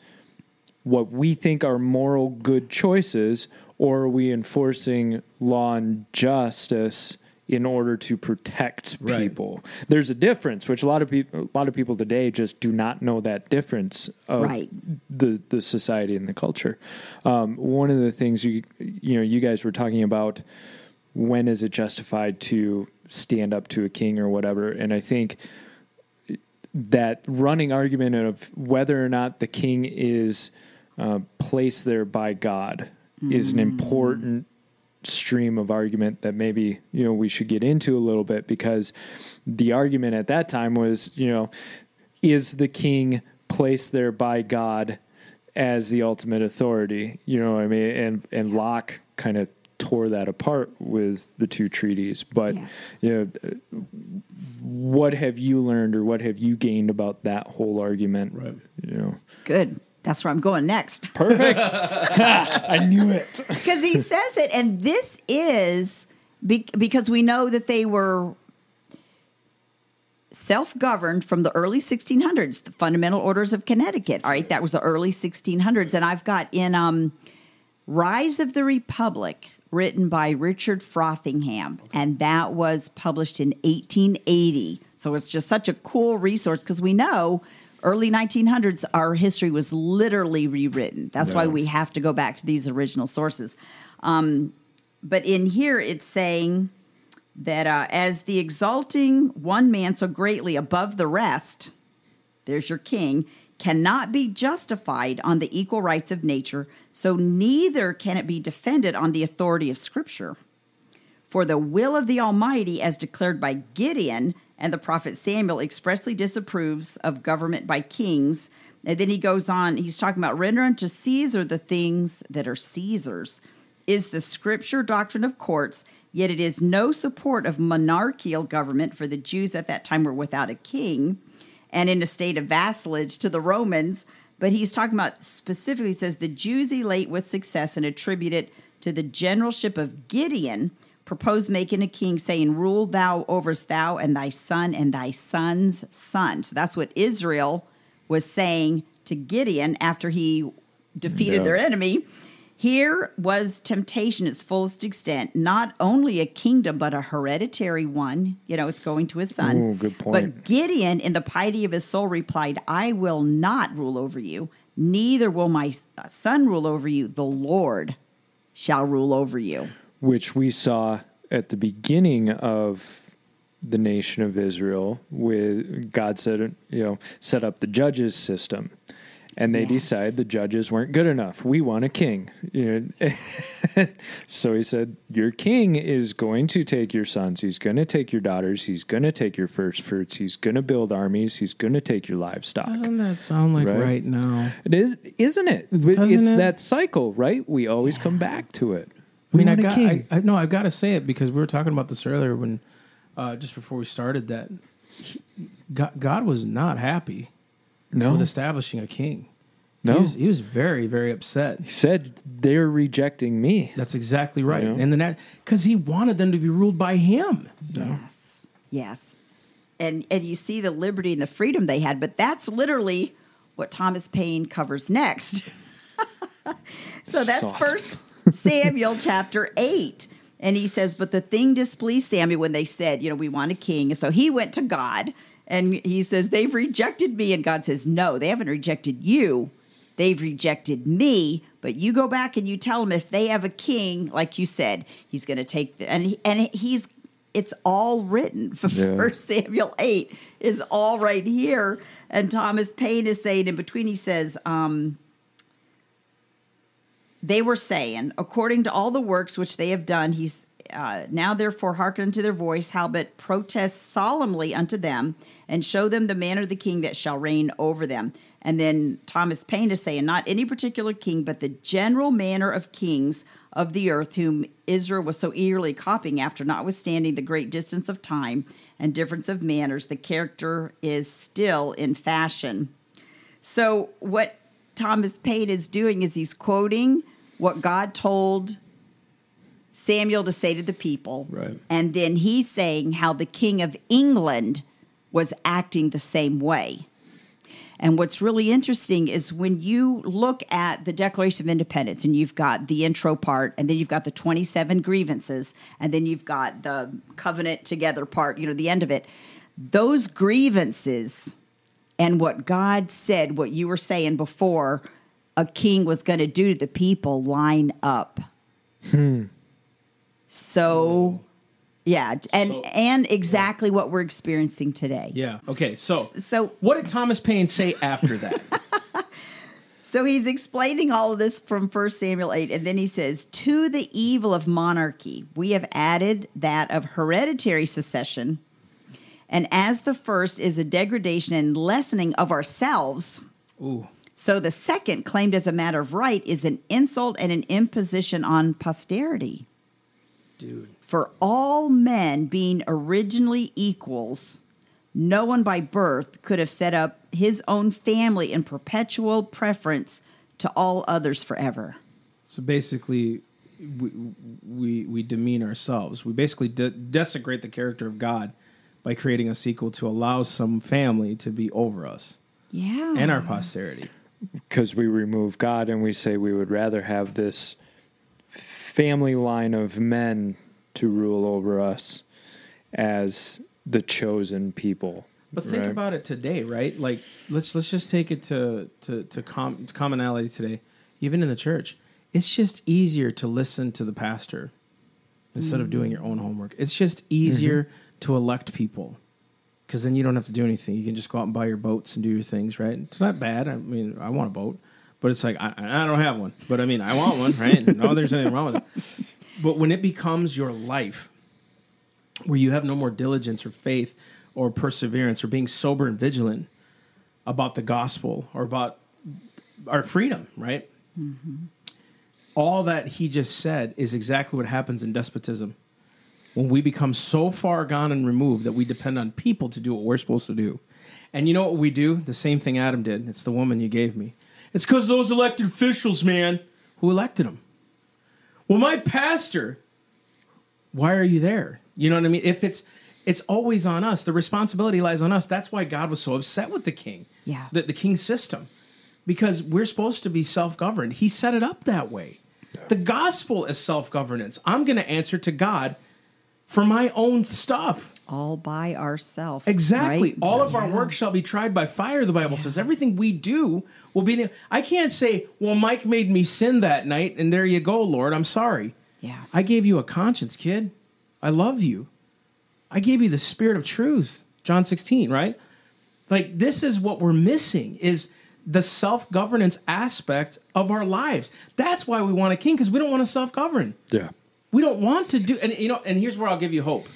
Speaker 1: what we think are moral good choices, or are we enforcing law and justice in order to protect
Speaker 2: Right.
Speaker 1: people? There's a difference, which a lot of people a lot of people today just do not know that difference of
Speaker 3: Right.
Speaker 1: the the society and the culture. Um, one of the things you you know you guys were talking about when is it justified to stand up to a king or whatever, and I think that running argument of whether or not the king is uh, placed there by God is an important stream of argument that maybe you know we should get into a little bit because the argument at that time was you know is the king placed there by God as the ultimate authority you know what I mean and and Locke kind of tore that apart with the two treaties but
Speaker 3: Yes.
Speaker 1: you know what have you learned or what have you gained about that whole argument?
Speaker 2: Right.
Speaker 1: You know,
Speaker 3: Good. That's where I'm going next.
Speaker 1: perfect. I knew it.
Speaker 3: because he says it, and this is be- because we know that they were self governed from the early 1600s, the Fundamental Orders of Connecticut. All right, that was the early 1600s. And I've got in um, Rise of the Republic, written by Richard Frothingham, and that was published in 1880. So it's just such a cool resource because we know early 1900s our history was literally rewritten. That's why we have to go back to these original sources. Um, but in here it's saying that uh, as the exalting one man so greatly above the rest, there's your king, cannot be justified on the equal rights of nature, so neither can it be defended on the authority of Scripture. For the will of the Almighty, as declared by Gideon and the prophet Samuel, expressly disapproves of government by kings. And then he goes on, he's talking about render unto Caesar the things that are Caesar's. Is the scripture doctrine of courts, yet it is no support of monarchical government, for the Jews at that time were without a king and in a state of vassalage to the Romans. But he's talking about specifically, says, the Jews elate with success and attribute it to the generalship of Gideon, proposed making a king, saying, Rule thou overst thou and thy son and thy son's son. So that's what Israel was saying to Gideon after he defeated
Speaker 1: Yeah.
Speaker 3: their enemy. Here was temptation its fullest extent, not only a kingdom, but a hereditary one. You know, it's going to his son.
Speaker 1: Ooh, good point.
Speaker 3: But Gideon, in the piety of his soul, replied, I will not rule over you, neither will my son rule over you. The Lord shall rule over you.
Speaker 1: Which we saw at the beginning of the nation of Israel with God said you know set up the judges system. And they
Speaker 3: Yes.
Speaker 1: decided the judges weren't good enough. We want a king. You know so he said your king is going to take your sons. He's going to take your daughters. He's going to take your first fruits. He's going to build armies. He's going to take your livestock.
Speaker 2: Doesn't that sound like
Speaker 1: Right.
Speaker 2: right, now?
Speaker 1: it is isn't it? It's
Speaker 2: Doesn't it?
Speaker 1: that cycle right? We always come back to it
Speaker 2: I mean,
Speaker 1: We
Speaker 2: I
Speaker 1: want a
Speaker 2: got,
Speaker 1: king.
Speaker 2: I, I no, I've got to say it because we were talking about this earlier when, uh, just before we started, that he, God, God was not happy
Speaker 1: no
Speaker 2: with establishing a king.
Speaker 1: no
Speaker 2: he was, he was very, very upset.
Speaker 1: He said they're rejecting me.
Speaker 2: That's exactly right.
Speaker 1: Yeah.
Speaker 2: And then that because he wanted them to be ruled by him.
Speaker 3: Yes. Yes. And and you see the liberty and the freedom they had, but that's literally what Thomas Paine covers next. so that's
Speaker 1: Awesome.
Speaker 3: first Samuel chapter 8. And he says, But the thing displeased Samuel when they said, You know, we want a king. And so he went to God and he says, They've rejected me. And God says, No, they haven't rejected you. They've rejected me. But you go back and you tell them if they have a king, like you said, he's going to take the, and he, and he's it's all written.
Speaker 1: Yeah.
Speaker 3: First Samuel eight is all right here. And Thomas Paine is saying in between, he says, um, they were saying, according to all the works which they have done, he's uh, now therefore hearken unto their voice, howbeit protest solemnly unto them, and show them the manner of the king that shall reign over them. And then Thomas Paine is saying, not any particular king, but the general manner of kings of the earth, whom Israel was so eagerly copying after, notwithstanding the great distance of time and difference of manners, the character is still in fashion. So what Thomas Paine is doing is he's quoting what God told Samuel to say to the people.
Speaker 2: Right.
Speaker 3: And then he's saying how the king of England was acting the same way. And what's really interesting is when you look at the Declaration of Independence and you've got the intro part, and then you've got the 27 grievances, and then you've got the covenant together part, you know, the end of it. Those grievances and what God said, what you were saying before, a king was going to do to the people line up. Hmm. So, yeah, and
Speaker 2: So-
Speaker 3: and exactly what we're experiencing today.
Speaker 2: Yeah. Okay. So,
Speaker 3: So
Speaker 2: what did Thomas Paine say after that?
Speaker 3: So he's explaining all of this from 1 Samuel 8, and then he says, To the evil of monarchy, we have added that of hereditary succession. And as the first is a degradation and lessening of ourselves,
Speaker 2: Ooh.
Speaker 3: So the second, claimed as a matter of right, is an insult and an imposition on posterity.
Speaker 2: Dude.
Speaker 3: For all men being originally equals, no one by birth could have set up his own family in perpetual preference to all others forever.
Speaker 2: So basically, we we, we demean ourselves. We basically de- desecrate the character of God by creating a sequel to allow some family to be over us
Speaker 3: Yeah.
Speaker 2: and our posterity.
Speaker 1: Because we remove God and we say we would rather have this family line of men to rule over us as the chosen people.
Speaker 2: But think
Speaker 1: right?
Speaker 2: about it today, right? Like let's let's just take it to to to com- commonality today, even in the church. It's just easier to listen to the pastor instead of doing mm. your own homework. It's just easier mm-hmm. to elect people because then you don't have to do anything. You can just go out and buy your boats and do your things, right? It's not bad. I mean, I want a boat, but it's like I, I don't have one, but I mean, I want one, right? no, there's anything wrong with it. But when it becomes your life, where you have no more diligence or faith or perseverance or being sober and vigilant about the gospel or about our freedom, right? Mm-hmm. All that he just said is exactly what happens in despotism. When we become so far gone and removed that we depend on people to do what we're supposed to do. And you know what we do? The same thing Adam did. It's the woman you gave me. It's because those elected officials, man, who elected him. Well, my pastor, why are you there? You know what I mean? If it's it's always on us. The responsibility lies on us. That's why God was so upset with the king.
Speaker 3: Yeah.
Speaker 2: The, the king system. Because we're supposed to be self-governed. He set it up that way. The gospel is self-governance. I'm going to answer to God for my own stuff.
Speaker 3: all by ourselves.
Speaker 2: Exactly.
Speaker 3: right?
Speaker 2: All of our
Speaker 3: Yeah.
Speaker 2: work shall be tried by fire, the Bible says. Everything we do will be. I can't say, well, Mike made me sin that night, and there you go, Lord. I'm sorry.
Speaker 3: Yeah.
Speaker 2: I gave you a conscience, kid. I love you. I gave you the spirit of truth. John 16, right? Like this is what we're missing is the self-governance aspect of our lives. That's why we want a king because we don't want to self-govern.
Speaker 1: Yeah.
Speaker 2: We don't want to do and you know and here's where I'll give you hope.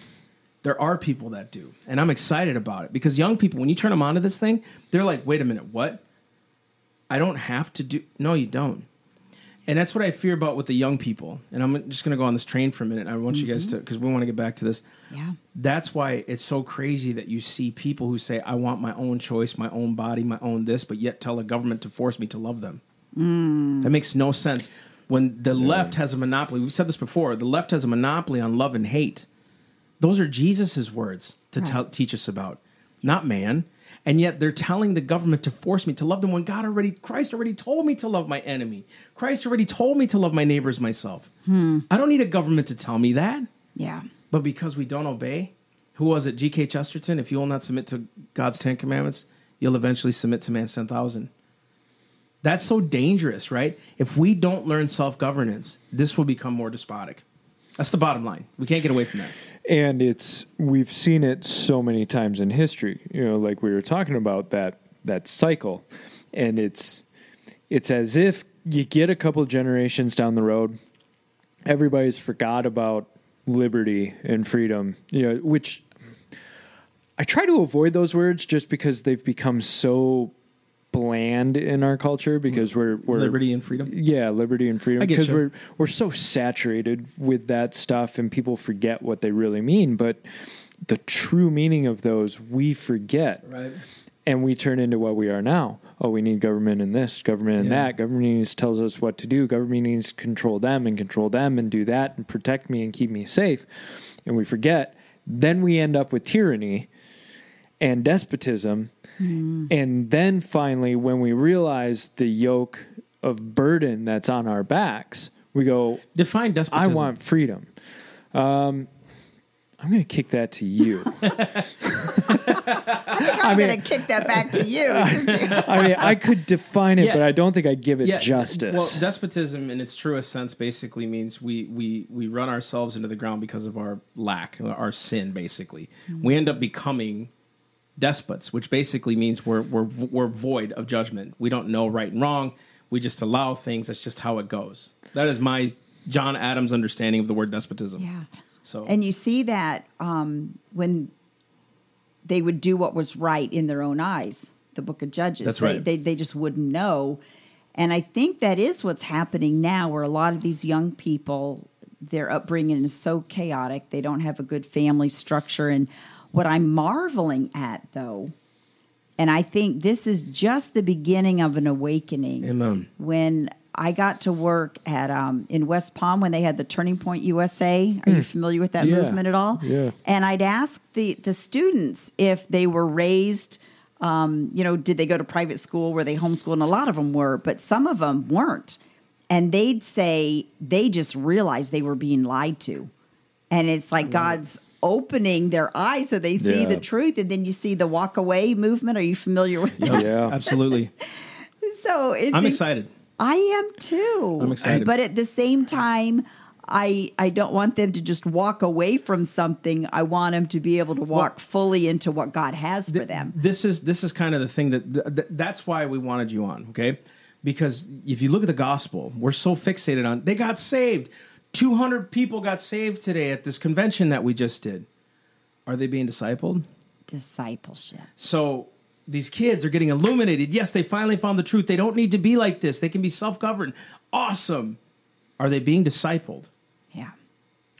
Speaker 2: There are people that do. And I'm excited about it because young people when you turn them onto this thing, they're like, "Wait a minute, what? I don't have to do No, you don't." And that's what I fear about with the young people. And I'm just going to go on this train for a minute. I want you guys mm-hmm. to cuz we want to get back to this.
Speaker 3: Yeah.
Speaker 2: That's why it's so crazy that you see people who say, I want my own choice, my own body, my own this, but yet tell the government to force me to love them. Mm. That makes no sense. When the left has a monopoly, we've said this before, the left has a monopoly on love and hate. Those are Jesus's words to tell, teach us about, not man. And yet they're telling the government to force me to love them when God already, Christ already told me to love my enemy. Christ already told me to love my neighbors myself. Hmm. I don't need a government to tell me that.
Speaker 3: Yeah.
Speaker 2: But because we don't obey, who was it? G.K. Chesterton. If you will not submit to God's Ten Commandments, you'll eventually submit to man's ten thousand. That's so dangerous, right? If we don't learn self governance, this will become more despotic. That's the bottom line. We can't get away from that.
Speaker 1: And it's we've seen it so many times in history. You know, like we were talking about that that cycle. And it's it's as if you get a couple generations down the road, everybody's forgot about liberty and freedom, you know, which I try to avoid those words just because they've become so bland in our culture because we're we're
Speaker 2: Liberty and freedom.
Speaker 1: yeah, liberty and freedom. Because we're we're so saturated with that stuff, and people forget what they really mean. But the true meaning of those we forget,
Speaker 2: Right.
Speaker 1: and we turn into what we are now. Oh, we need government in this, government in
Speaker 2: Yeah.
Speaker 1: that. Government needs tells us what to do. Government needs to control them and control them and do that and protect me and keep me safe. And we forget. Then we end up with tyranny and despotism. And then finally, when we realize the yoke of burden that's on our backs, we go,
Speaker 2: Define despotism.
Speaker 1: I want freedom. Um, I'm going to kick that to you.
Speaker 3: I'm
Speaker 1: mean-
Speaker 3: going to kick that back to you.
Speaker 1: I mean, I could define it,
Speaker 2: Yeah.
Speaker 1: but I don't think I'd give it
Speaker 2: yeah,
Speaker 1: justice.
Speaker 2: Well, despotism in its truest sense basically means we we we run ourselves into the ground because of our lack, our sin. Basically, we end up becoming despots, which basically means we're we're we're void of judgment. We don't know right and wrong. We just allow things. That's just how it goes. That is my John Adams understanding of the word despotism.
Speaker 3: yeah.
Speaker 2: So
Speaker 3: And you see that um, when they would do what was right in their own eyes, the book of Judges.
Speaker 2: That's
Speaker 3: They-
Speaker 2: right.
Speaker 3: They, they, just wouldn't know. And I think that is what's happening now, where a lot of these young people, their upbringing is so chaotic. They don't have a good family structure. And what I'm marveling at, though, and I think this is just the beginning of an awakening
Speaker 2: Amen.
Speaker 3: when I got to work at um, in West Palm when they had the Turning Point USA. Are you familiar with that
Speaker 1: Hmm. Yeah.
Speaker 3: movement at all?
Speaker 1: Yeah.
Speaker 3: And I'd ask the the students if they were raised. Um, you know, did they go to private school? Were they homeschooled? And a lot of them were, but some of them weren't. And they'd say they just realized they were being lied to, and it's like God's opening their eyes so they see
Speaker 1: Yeah.
Speaker 3: the truth. And then you see the walk away movement. Are you familiar with that?
Speaker 1: Yeah.
Speaker 2: Absolutely.
Speaker 3: So it's
Speaker 2: I'm excited.
Speaker 3: I am too.
Speaker 2: I'm excited.
Speaker 3: But at the same time, I I don't want them to just walk away from something. I want them to be able to walk fully into what God has for them.
Speaker 2: This is this is kind of the thing that th- th- that's why we wanted you on, okay? Because if you look at the gospel, we're so fixated on they got saved. 200 people got saved today at this convention that we just did. Are they being discipled?
Speaker 3: Discipleship.
Speaker 2: So these kids are getting illuminated. Yes, they finally found the truth. They don't need to be like this. They can be self-governed. Awesome. Are they being discipled?
Speaker 3: Yeah.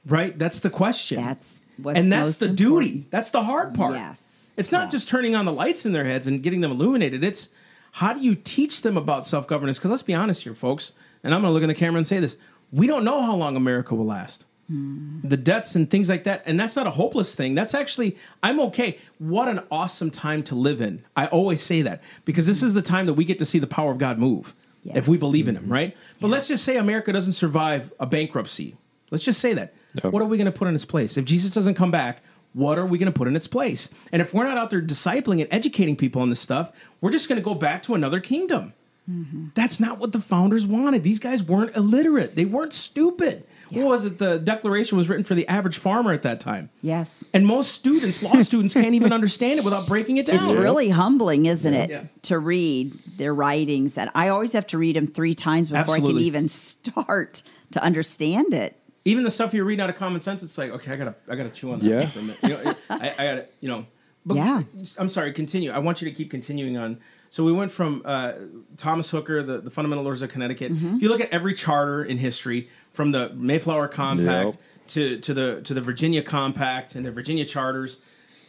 Speaker 2: Right? That's the question.
Speaker 3: That's what's
Speaker 2: and that's the
Speaker 3: important.
Speaker 2: duty. That's the hard part.
Speaker 3: Yes.
Speaker 2: It's not
Speaker 3: Yeah.
Speaker 2: just turning on the lights in their heads and getting them illuminated. It's how do you teach them about self governance? Because let's be honest here, folks, and I'm going to look in the camera and say this we don't know how long America will last.
Speaker 3: Hmm.
Speaker 2: The debts and things like that. And that's not a hopeless thing. That's actually, I'm okay. What an awesome time to live in. I always say that because this is the time that we get to see the power of God move if we believe in Him, right? But let's just say America doesn't survive a bankruptcy. Let's just say that.
Speaker 1: Yep.
Speaker 2: What are we going to put in its place? If Jesus doesn't come back, what are we going to put in its place? And if we're not out there discipling and educating people on this stuff, we're just going to go back to another kingdom. Mm-hmm. That's not what the founders wanted. These guys weren't illiterate. They weren't stupid. What was it? The Declaration was written for the average farmer at that time.
Speaker 3: Yes.
Speaker 2: And most students, law students, can't even understand it without breaking it down.
Speaker 3: It's really humbling, isn't it,
Speaker 2: Yeah.
Speaker 3: to read their writings? And I always have to read them three times before I can even start to understand it.
Speaker 2: even the stuff you're reading out of common sense, it's like, okay, I gotta, I gotta chew on that
Speaker 1: Yeah.
Speaker 2: for a minute. You know, I, I gotta, you know. But
Speaker 3: Yeah.
Speaker 2: I'm sorry. Continue. I want you to keep continuing on. So we went from uh, Thomas Hooker, the, the Fundamental Laws of Connecticut.
Speaker 3: Mm-hmm.
Speaker 2: If you look at every charter in history, from the Mayflower Compact
Speaker 1: Yep.
Speaker 2: to to the to the Virginia Compact and the Virginia charters,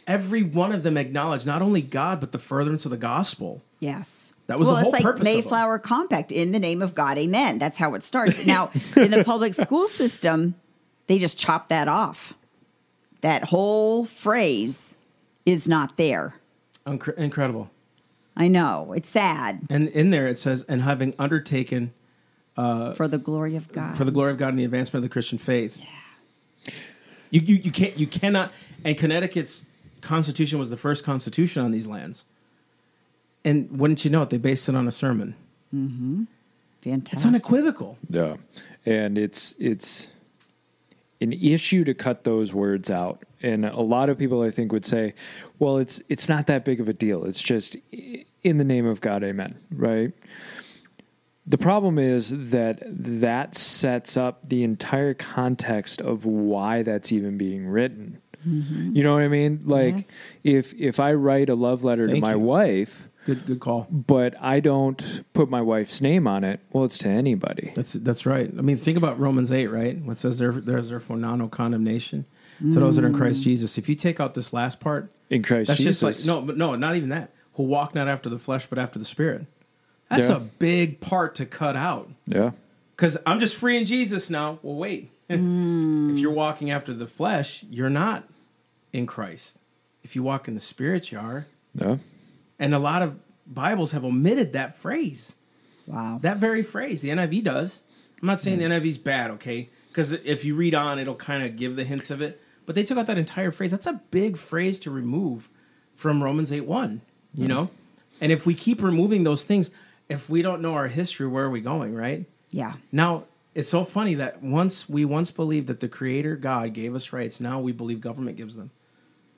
Speaker 2: every one of them acknowledged not only God but the furtherance of the gospel.
Speaker 3: Yes.
Speaker 2: That was
Speaker 3: well,
Speaker 2: the whole
Speaker 3: it's like
Speaker 2: purpose.
Speaker 3: Mayflower Compact in the name of God, amen. That's how it starts. Now, in the public school system, they just chop that off. That whole phrase is not there.
Speaker 2: Incredible.
Speaker 3: I know. It's sad
Speaker 2: And in there it says, and having undertaken
Speaker 3: for the glory of God.
Speaker 2: Uh, for the glory of God and the advancement of the Christian faith. You, you, you can't you cannot and Connecticut's constitution was the first constitution on these lands. And wouldn't you know it, they based it on a sermon.
Speaker 3: Fantastic.
Speaker 2: It's unequivocal.
Speaker 1: Yeah. And it's it's an issue to cut those words out. And a lot of people I think would say, well, it's it's not that big of a deal. It's just in the name of God, amen, right? The problem is that that sets up the entire context of why that's even being written. Mm-hmm. You know what I mean? Like
Speaker 3: Yes.
Speaker 1: if if I write a love letter to my
Speaker 2: you.
Speaker 1: wife,
Speaker 2: Good good call.
Speaker 1: but I don't put my wife's name on it, well, it's to anybody.
Speaker 2: That's that's right. I mean, think about Romans eight, right? What says there there's therefore now no condemnation to those that are in Christ mm. Jesus. If you take out this last part,
Speaker 1: In Christ
Speaker 2: that's
Speaker 1: Jesus.
Speaker 2: just like no, but no, not even that. Who walk not after the flesh, but after the Spirit. That's
Speaker 1: Yeah.
Speaker 2: a big part to cut out.
Speaker 1: Yeah.
Speaker 2: Because I'm just free in Jesus now. Well, wait. Mm. if you're walking after the flesh, you're not in Christ. If you walk in the Spirit, you are.
Speaker 1: Yeah.
Speaker 2: And a lot of Bibles have omitted that phrase.
Speaker 3: wow.
Speaker 2: That very phrase. The NIV does. I'm not saying the NIV's bad, okay? Because if you read on, it'll kind of give the hints of it. But they took out that entire phrase. That's a big phrase to remove from Romans 8 1, you know? And if we keep removing those things, if we don't know our history, where are we going, right?
Speaker 3: yeah.
Speaker 2: Now, it's so funny that once we once believed that the creator God gave us rights, now we believe government gives them.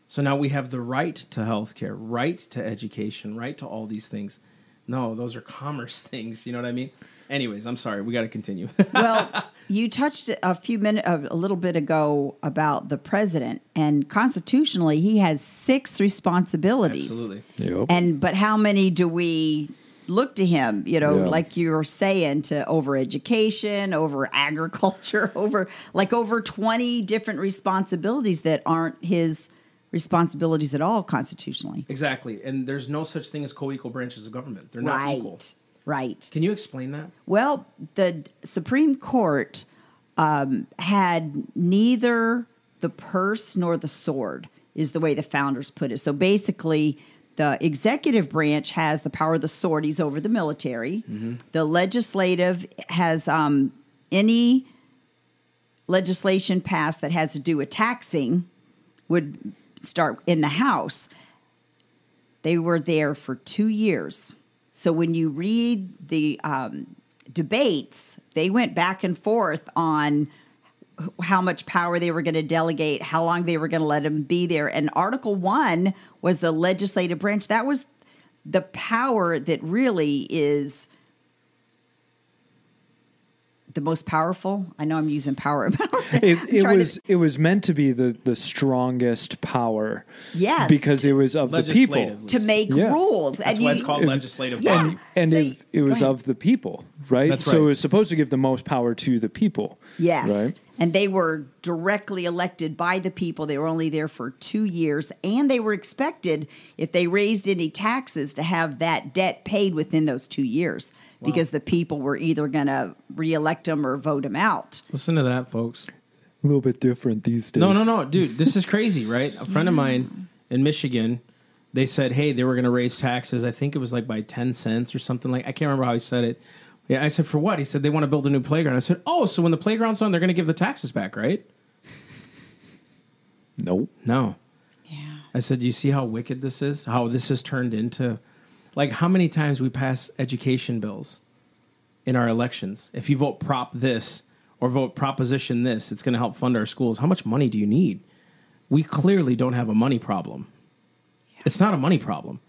Speaker 2: So now we have the right to health care, right to education, right to all these things. No, those are commerce things, you know what I mean? Anyways, I'm sorry, we got to continue.
Speaker 3: well, you touched a few minutes, a little bit ago about the president, and constitutionally, he has six responsibilities.
Speaker 2: Absolutely.
Speaker 1: Yep.
Speaker 3: And but how many do we look to him? You know,
Speaker 1: Yeah.
Speaker 3: like you were saying, to over education, over agriculture, over like over twenty different responsibilities that aren't his responsibilities at all constitutionally.
Speaker 2: exactly. And there's no such thing as co equal branches of government. They're not
Speaker 3: right.
Speaker 2: equal.
Speaker 3: Right.
Speaker 2: Can you explain that?
Speaker 3: Well, the Supreme Court um, had neither the purse nor the sword, is the way the founders put it. So basically, the executive branch has the power of the sword, he's over the military. The legislative has um, any legislation passed that has to do with taxing would start in the House. They were there for two years. So when you read the um, debates, they went back and forth on how much power they were going to delegate, how long they were going to let them be there. And Article One was the legislative branch. That was the power that really is the most powerful. I know I'm using power.
Speaker 1: It, it
Speaker 3: trying to-
Speaker 1: was it was meant to be the the strongest power.
Speaker 3: Yes.
Speaker 1: because it was of the people.
Speaker 3: To make
Speaker 1: Yeah.
Speaker 3: rules.
Speaker 2: That's why it's called legislative
Speaker 3: Yeah.
Speaker 2: power.
Speaker 1: and
Speaker 3: Say-
Speaker 1: it, it was of the people, right?
Speaker 2: That's
Speaker 1: So it was supposed to give the most power to the people.
Speaker 3: Yes.
Speaker 1: Right?
Speaker 3: And they were directly elected by the people. They were only there for two years. And they were expected, if they raised any taxes, to have that debt paid within those two years because the people were either going to reelect them or vote them out.
Speaker 2: Listen to that, folks.
Speaker 1: A little bit different these days.
Speaker 2: No, no, no, dude, this is crazy, right? A friend of mine in Michigan, they said, hey, they were going to raise taxes. I think it was like by 10 cents or something like I can't remember how he said it. Yeah, I said, for what? He said, they want to build a new playground. I said, oh, so when the playground's done, they're going to give the taxes back, right?
Speaker 1: Nope.
Speaker 2: No.
Speaker 3: Yeah.
Speaker 2: I said, you see how wicked this is? How this has turned into, like, how many times we pass education bills in our elections? If you vote prop this or vote proposition this, it's going to help fund our schools. How much money do you need? We clearly don't have a money problem. It's not a money problem.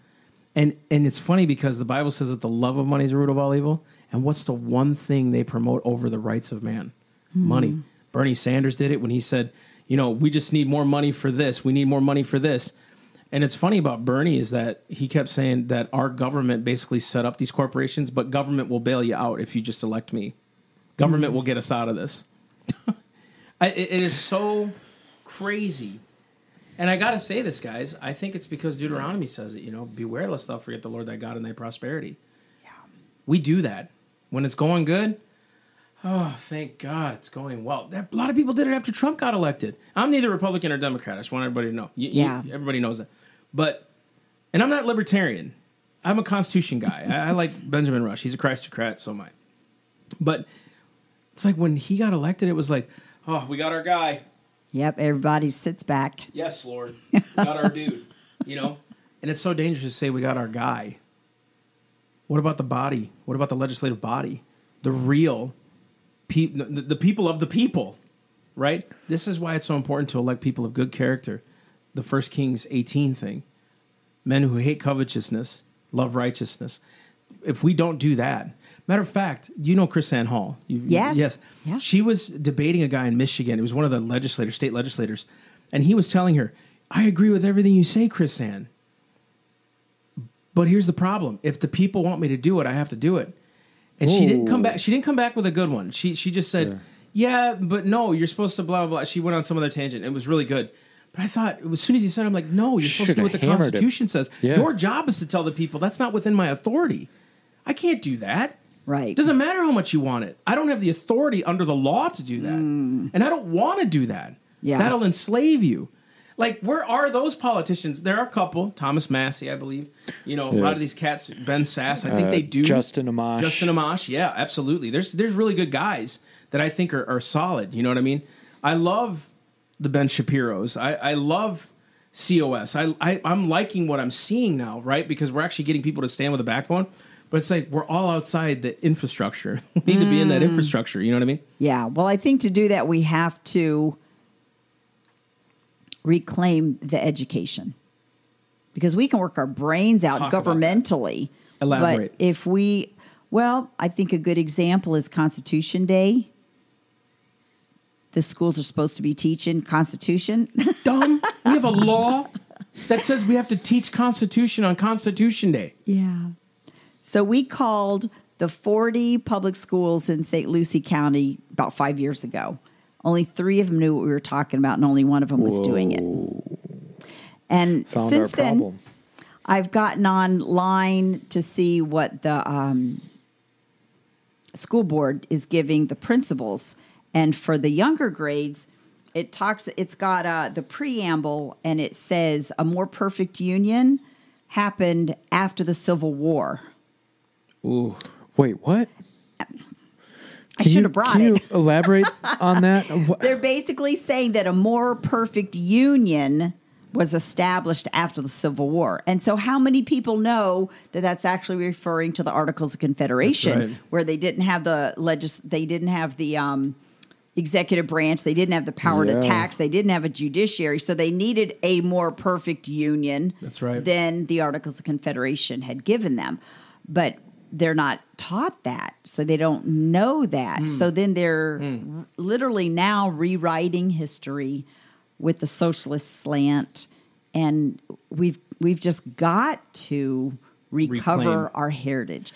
Speaker 2: And and it's funny because the Bible says that the love of money is the root of all evil. And what's the one thing they promote over the rights of man? Hmm. Money. Bernie Sanders did it when he said, you know, we just need more money for this. We need more money for this. And it's funny about Bernie is that he kept saying that our government basically set up these corporations, but government will bail you out if you just elect me. Government hmm. will get us out of this. I, it- it is so crazy. And I got to say this, guys. I think it's because Deuteronomy says it. You know, beware lest thou forget the Lord thy God and thy prosperity. Yeah, we do that when it's going good. Oh, thank God it's going well. A lot of people did it after Trump got elected. I'm neither Republican or Democrat. I just want everybody to know. You- you-
Speaker 3: Yeah.
Speaker 2: everybody knows that. But, and I'm not libertarian. I'm a Constitution guy. I, I like Benjamin Rush. He's a Christocrat, so am I. But it's like when he got elected, it was like, oh, we got our guy.
Speaker 3: Yep. Everybody sits back.
Speaker 2: Yes, Lord. We got our dude. You know? And it's so dangerous to say we got our guy. What about the body? What about the legislative body? The real pe- the, the people of the people, right? This is why it's so important to elect people of good character. The First Kings 18 thing. Men who hate covetousness, love righteousness. If we don't do that, matter of fact, you know KrisAnne Hall. You,
Speaker 3: Yes.
Speaker 2: Yes.
Speaker 3: Yeah.
Speaker 2: She was debating a guy in Michigan. It was one of the legislators, state legislators, and he was telling her, "I agree with everything you say, KrisAnne. But here's the problem: if the people want me to do it, I have to do it." And she didn't come back. She didn't come back with a good one. She she just said, "Yeah, but no, you're supposed to blah blah blah." She went on some other tangent. It was really good. But I thought as soon as he said, it, "I'm like, no, you're supposed to do what the
Speaker 1: Shoulda it.
Speaker 2: Constitution says.
Speaker 1: Yeah.
Speaker 2: Your job is to tell the people. That's not within my authority. I can't do that."
Speaker 3: Right.
Speaker 2: Doesn't matter how much you want it. I don't have the authority under the law to do that. Mm. And I don't want to do that.
Speaker 3: Yeah.
Speaker 2: That'll enslave you. Like, where are those politicians? There are a couple. Thomas Massie, I believe. You know, a lot of these cats, Ben Sasse, I think
Speaker 1: Uh,
Speaker 2: they do.
Speaker 1: Justin Amash.
Speaker 2: Justin Amash, yeah, absolutely. There's there's really good guys that I think are, are solid. You know what I mean? I love the Ben Shapiro's. I, I love COS. I, I I'm liking what I'm seeing now, right? Because we're actually getting people to stand with a backbone. But it's like we're all outside the infrastructure. We need to be in that infrastructure. You know what I mean?
Speaker 3: Yeah. Well, I think to do that, we have to reclaim the education because we can work our brains out
Speaker 2: Talk
Speaker 3: governmentally.
Speaker 2: Elaborate.
Speaker 3: But if we, well, I think a good example is Constitution Day. The schools are supposed to be teaching Constitution.
Speaker 2: Dumb. we have a law that says we have to teach Constitution on Constitution Day.
Speaker 3: Yeah. So we called the 40 public schools in St. Lucie County about five years ago. Only three of them knew what we were talking about, and only one of them was doing it. And
Speaker 1: Found
Speaker 3: since then. I've gotten online to see what the um, school board is giving the principals, and for the younger grades, it talks. It's got uh, the preamble, and it says a more perfect union happened after the Civil War.
Speaker 2: Ooh.
Speaker 1: Wait, what?
Speaker 3: I should have brought
Speaker 1: can
Speaker 3: it.
Speaker 1: you elaborate on that?
Speaker 3: They're basically saying that a more perfect union was established after the Civil War. And so, how many people know that that's actually referring to the Articles of Confederation,
Speaker 2: right.
Speaker 3: where they didn't have the legis- they didn't have the um, executive branch, they didn't have the power
Speaker 1: Yeah.
Speaker 3: to tax, they didn't have a judiciary, so they needed a more perfect union.
Speaker 2: That's right.
Speaker 3: Than the Articles of Confederation had given them, but they're not taught that, so they don't know that.
Speaker 2: Hmm.
Speaker 3: So then they're r- literally now rewriting history with the socialist slant, and we've we've just got to recover
Speaker 2: Reclaim.
Speaker 3: our heritage.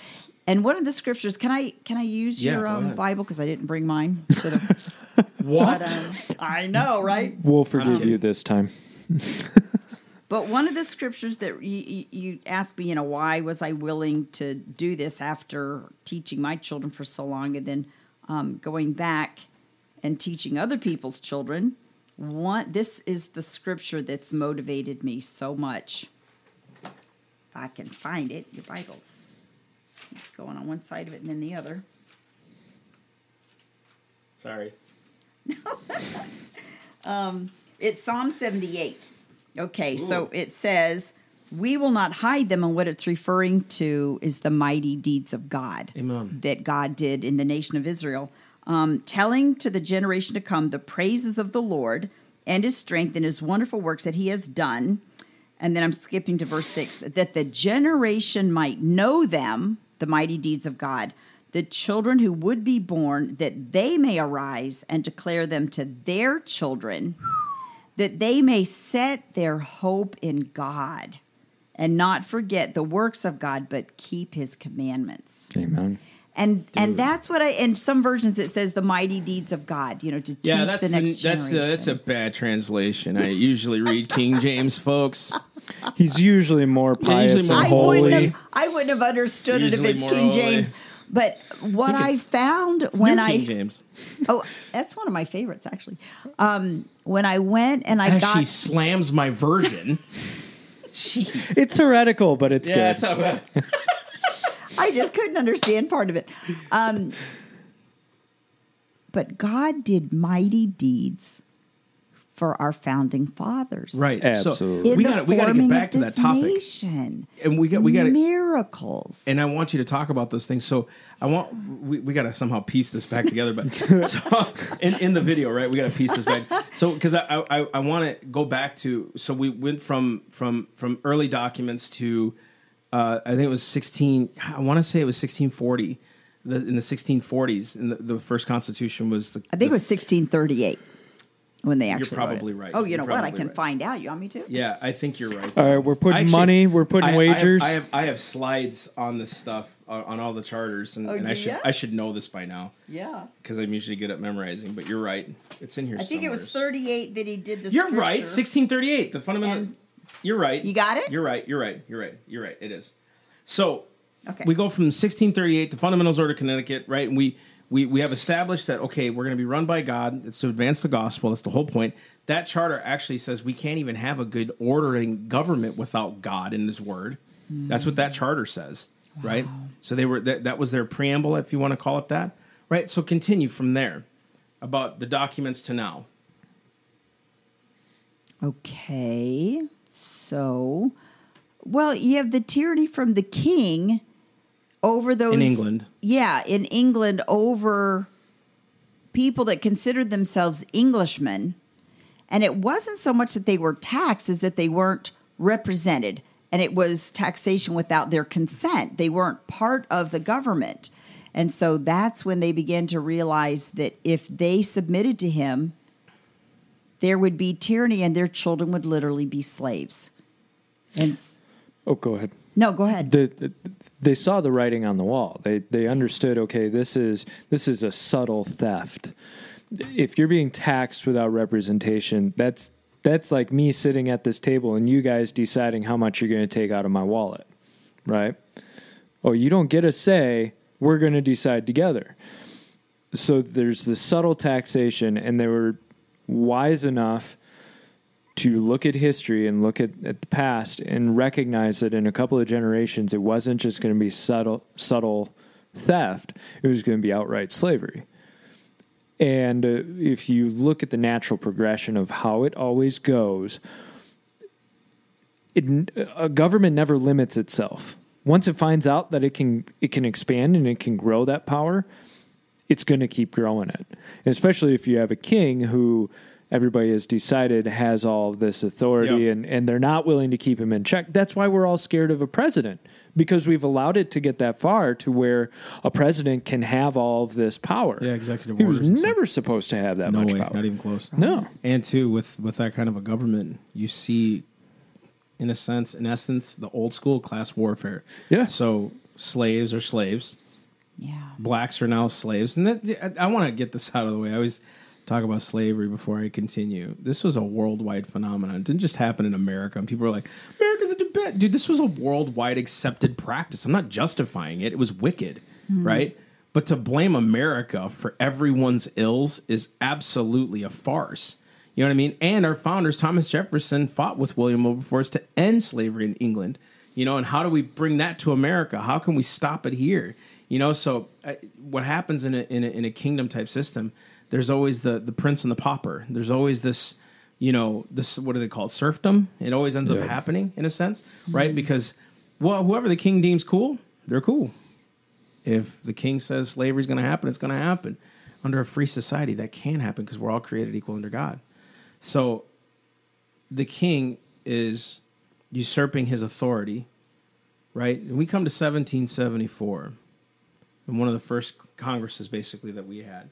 Speaker 3: And one of the scriptures, can I can I use
Speaker 2: Yeah,
Speaker 3: your um. Bible because I didn't bring mine?
Speaker 2: What?
Speaker 3: but, um, I know, right?
Speaker 1: we'll forgive you this time.
Speaker 3: But one of the scriptures that you, you, asked me, you know, why was I willing to do this after teaching my children for so long and then um, going back and teaching other people's children? One, this is the scripture that's motivated me so much. If I can find it, your Bible's keeps going on one side of it and then the other.
Speaker 2: Sorry.
Speaker 3: It's Psalm 78. Okay, so it says, We will not hide them, and what it's referring to is the mighty deeds of God
Speaker 2: Amen.
Speaker 3: that God did in the nation of Israel, um, telling to the generation to come the praises of the Lord and his strength and his wonderful works that he has done. And then I'm skipping to verse 6 that the generation might know them, the mighty deeds of God, the children who would be born, that they may arise and declare them to their children, that they may set their hope in God and not forget the works of God, but keep his commandments.
Speaker 1: Amen.
Speaker 3: And and that's what I in some versions it says the mighty deeds of God, you know, to
Speaker 2: Yeah,
Speaker 3: teach
Speaker 2: that's
Speaker 3: the next
Speaker 2: a, that's a, that's a bad translation. I usually read King James, folks.
Speaker 1: He's usually more pious
Speaker 2: usually more
Speaker 1: and
Speaker 3: I
Speaker 1: holy.
Speaker 3: wouldn't have I wouldn't have understood it if it's King
Speaker 2: holy.
Speaker 3: James. But what
Speaker 2: think
Speaker 3: I found
Speaker 2: It's
Speaker 3: when
Speaker 2: New
Speaker 3: I
Speaker 2: King James,
Speaker 3: oh that's one of my favorites actually. Um, when I went and I
Speaker 2: as
Speaker 3: got
Speaker 2: she slams my version.
Speaker 3: Jeez.
Speaker 1: It's heretical, but it's
Speaker 2: yeah,
Speaker 1: good.
Speaker 2: that's how bad.
Speaker 3: I just couldn't understand part of it. Um, but God did mighty deeds for our founding fathers.
Speaker 2: Right.
Speaker 1: Absolutely.
Speaker 2: So we got we got to get back to that topic,
Speaker 3: Nation.
Speaker 2: and we got we got
Speaker 3: miracles.
Speaker 2: and I want you to talk about those things. So I want we, we got to somehow piece this back together. But so in, in the video, right, we got to piece this back. So because I I, I want to go back to so we went from from from early documents to uh, I think it was sixteen. I want to say it was sixteen forty. The, in the 1640s, and the, the first constitution was the.
Speaker 3: I think it was 1638 when they actually. wrote
Speaker 2: probably
Speaker 3: it.
Speaker 2: right.
Speaker 3: Oh, you
Speaker 2: You're
Speaker 3: know what? I
Speaker 2: probably
Speaker 3: can
Speaker 2: right.
Speaker 3: find out. You want me to?
Speaker 2: Yeah, I think you're right.
Speaker 1: All right, we're putting
Speaker 2: Actually,
Speaker 1: money, we're putting
Speaker 2: I- I have-
Speaker 1: wagers.
Speaker 2: I have, I have slides on this stuff uh, on all the charters, and,
Speaker 3: Oh,
Speaker 2: and I
Speaker 3: do
Speaker 2: should
Speaker 3: ya?
Speaker 2: I should know this by now
Speaker 3: Yeah.
Speaker 2: because I'm usually good at memorizing. But you're right; it's in here.
Speaker 3: I think it was 38 that he did the.
Speaker 2: You're right.
Speaker 3: scripture.
Speaker 2: 1638. The fundamental.
Speaker 3: And-
Speaker 2: you're right.
Speaker 3: You got it?
Speaker 2: You're right. You're right. You're right. You're right. It is. So
Speaker 3: Okay.
Speaker 2: we go from 1638 to Fundamentals Order Connecticut, right? And we we we have established that okay, we're going to be run by God. It's to advance the gospel. That's the whole point. That charter actually says we can't even have a good ordering government without God and His Word. That's what that charter says, right? So they were that that was their preamble, if you want to call it that, right? So continue from there about the documents to now.
Speaker 3: Okay. So, well, you have the tyranny from the king over those
Speaker 2: In England.
Speaker 3: Yeah, in England over people that considered themselves Englishmen. And it wasn't so much that they were taxed as that they weren't represented. And it was taxation without their consent. They weren't part of the government. And so that's when they began to realize that if they submitted to him, there would be tyranny and their children would literally be slaves. And
Speaker 1: oh, go ahead.
Speaker 3: No, go ahead.
Speaker 1: the, they saw the writing on the wall. They they understood. Okay, this is this is a subtle theft. If you're being taxed without representation, that's that's like me sitting at this table and you guys deciding how much you're going to take out of my wallet, right? Oh, you don't get a say we're going to decide together. So there's this subtle taxation, and they were wise enough to look at history and look at, at the past and recognize that in a couple of generations, it wasn't just going to be subtle, subtle theft, it was going to be outright slavery. And uh, if you look at the natural progression of how it always goes, it, a government never limits itself. Once it finds out that it can it can expand and it can grow that power, it's going to keep growing it. And especially if you have a king who everybody has decided has all this authority
Speaker 2: Yep.
Speaker 1: and, and they're not willing to keep him in check. That's why we're all scared of a president because we've allowed it to get that far to where a president can have all of this power.
Speaker 2: Yeah, executive
Speaker 1: He was
Speaker 2: orders stuff.
Speaker 1: never supposed to have that
Speaker 2: No
Speaker 1: much
Speaker 2: way,
Speaker 1: power.
Speaker 2: not even close.
Speaker 1: No.
Speaker 2: And two, with with that kind of a government, you see, in a sense, in essence, the old school class warfare.
Speaker 1: Yeah.
Speaker 2: So slaves are slaves.
Speaker 3: Yeah.
Speaker 2: Blacks are now slaves, and that, I, I want to get this out of the way. I always talk about slavery before I continue. This was a worldwide phenomenon. It didn't just happen in America. And people are like, "America's a bit, dude." This was a worldwide accepted practice. I'm not justifying it. It was wicked, right? But to blame America for everyone's ills is absolutely a farce. You know what I mean? And our founders, Thomas Jefferson, fought with William Wilberforce to end slavery in England. You know, and how do we bring that to America? How can we stop it here? You know, so uh, what happens in a, in a in a kingdom type system? There's always the the prince and the pauper. There's always this, you know, this what do they call it? Serfdom. It always ends
Speaker 1: Yeah.
Speaker 2: up happening in a sense, mm-hmm. right? Because well, whoever the king deems cool, they're cool. If the king says slavery is going to happen, it's going to happen. Under a free society, that can happen because we're all created equal under God. So the king is usurping his authority, right? And we come to 1774, and one of the first congresses basically that we had.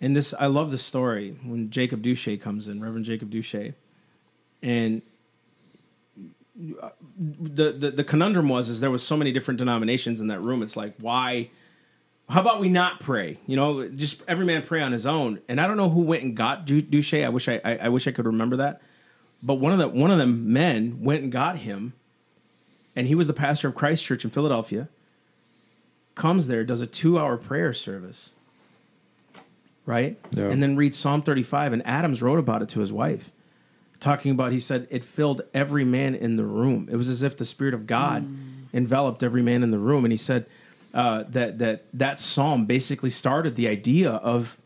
Speaker 2: And this, I love the story when Jacob Duche comes in, Reverend Jacob Duche, and the, the the conundrum was is there was so many different denominations in that room. It's like why how about we not pray? You know, just every man pray on his own. And I don't know who went and got Du- Duche. I wish I, I, I wish I could remember that. But one of the one of them men went and got him, and he was the pastor of Christ Church in Philadelphia. Comes there, does a two hour prayer service, right?
Speaker 1: Yeah.
Speaker 2: And then read Psalm thirty five. And Adams wrote about it to his wife, talking about he said it filled every man in the room. It was as if the spirit of God enveloped every man in the room. And he said uh, that that that psalm basically started the idea of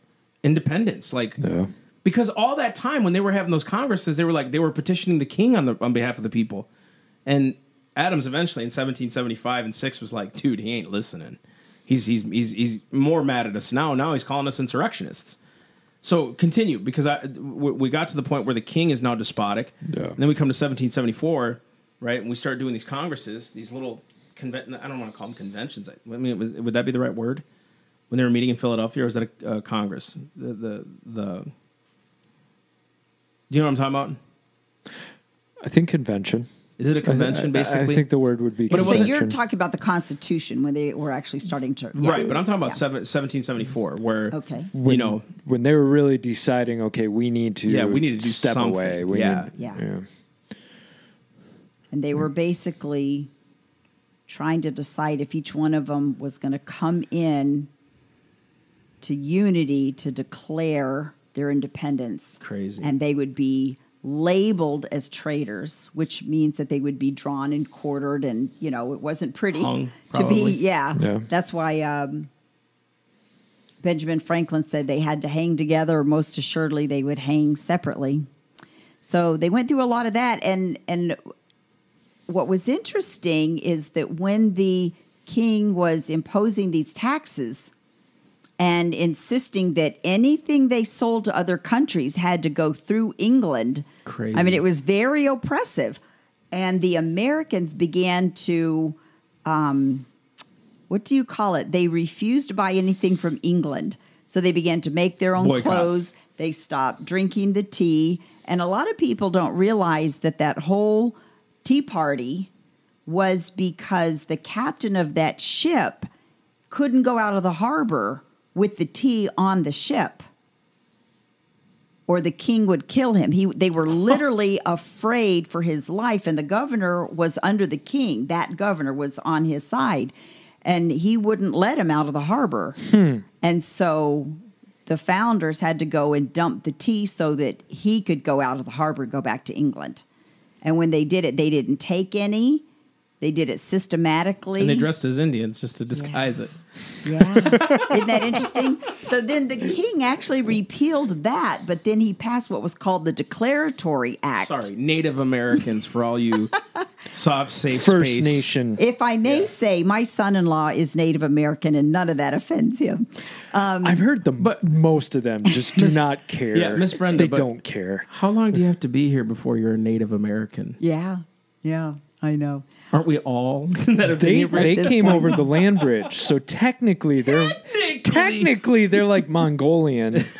Speaker 2: independence, like
Speaker 1: Yeah.
Speaker 2: because all that time when they were having those congresses, they were like they were petitioning the king on the on behalf of the people, and Adams eventually in 1775 and six was like, dude, he ain't listening. He's he's he's he's more mad at us now. Now he's calling us insurrectionists. So continue because I we we got to the point where the king is now despotic.
Speaker 1: Yeah.
Speaker 2: And then we come to 1774, right? And we start doing these congresses, these little convent. I don't want to call them conventions. I mean, was, would that be the right word? When they were meeting in Philadelphia, or was that a, a congress? The the the. Do you know what I'm talking about?
Speaker 1: I think convention.
Speaker 2: Is it a convention
Speaker 1: I- I-
Speaker 2: basically?
Speaker 1: I think the word would be
Speaker 2: But it
Speaker 3: so
Speaker 2: wasn't-
Speaker 3: you're talking about the Constitution when they were actually starting to. yeah.
Speaker 2: right, but I'm talking about
Speaker 3: Yeah.
Speaker 2: seven, 1774, where
Speaker 3: Okay.
Speaker 2: you know
Speaker 1: when they were really deciding, okay, we need to,
Speaker 2: Yeah, we need to do
Speaker 1: step
Speaker 2: something.
Speaker 1: away. We
Speaker 2: Yeah.
Speaker 1: need,
Speaker 3: Yeah. And they were basically trying to decide if each one of them was going to come in to unity to declare their independence.
Speaker 2: Crazy.
Speaker 3: And they would be labeled as traitors, which means that they would be drawn and quartered, and you know it wasn't pretty
Speaker 2: Hung,
Speaker 3: to be. Yeah,
Speaker 1: Yeah.
Speaker 3: that's why um, Benjamin Franklin said they had to hang together. Or most assuredly, they would hang separately. So they went through a lot of that, and and what was interesting is that when the king was imposing these taxes and insisting that anything they sold to other countries had to go through England.
Speaker 2: Crazy.
Speaker 3: I mean, it was very oppressive. And the Americans began to, um, what do you call it? They refused to buy anything from England. So they began to make their own
Speaker 2: Boycott.
Speaker 3: clothes. They stopped drinking the tea. And a lot of people don't realize that that whole tea party was because the captain of that ship couldn't go out of the harbor with the tea on the ship or the king would kill him he they were literally afraid for his life and the governor was under the king that governor was on his side and he wouldn't let him out of the harbor. Hmm. And so the founders had to go and dump the tea so that he could go out of the harbor and go back to England. And when they did it, they didn't take any. They did it systematically.
Speaker 2: And they dressed as Indians just to disguise it.
Speaker 3: Yeah. Isn't that interesting? So then the king actually repealed that, but then he passed what was called the Declaratory Act.
Speaker 2: Sorry, Native Americans for all you soft, safe
Speaker 1: First
Speaker 2: space.
Speaker 1: Nation.
Speaker 3: If I may say, my son in law is Native American and none of that offends him.
Speaker 1: Um, I've heard the
Speaker 2: But-
Speaker 1: most of them just do not care.
Speaker 2: Yeah, Miss Brenda,
Speaker 1: They
Speaker 2: but-
Speaker 1: don't care.
Speaker 2: How long do you have to be here before you're a Native American?
Speaker 3: Yeah. Yeah, I know.
Speaker 2: Aren't we all that have
Speaker 1: They
Speaker 2: here
Speaker 1: they came
Speaker 3: point.
Speaker 1: over the land bridge, so technically they're technically they're like Mongolian.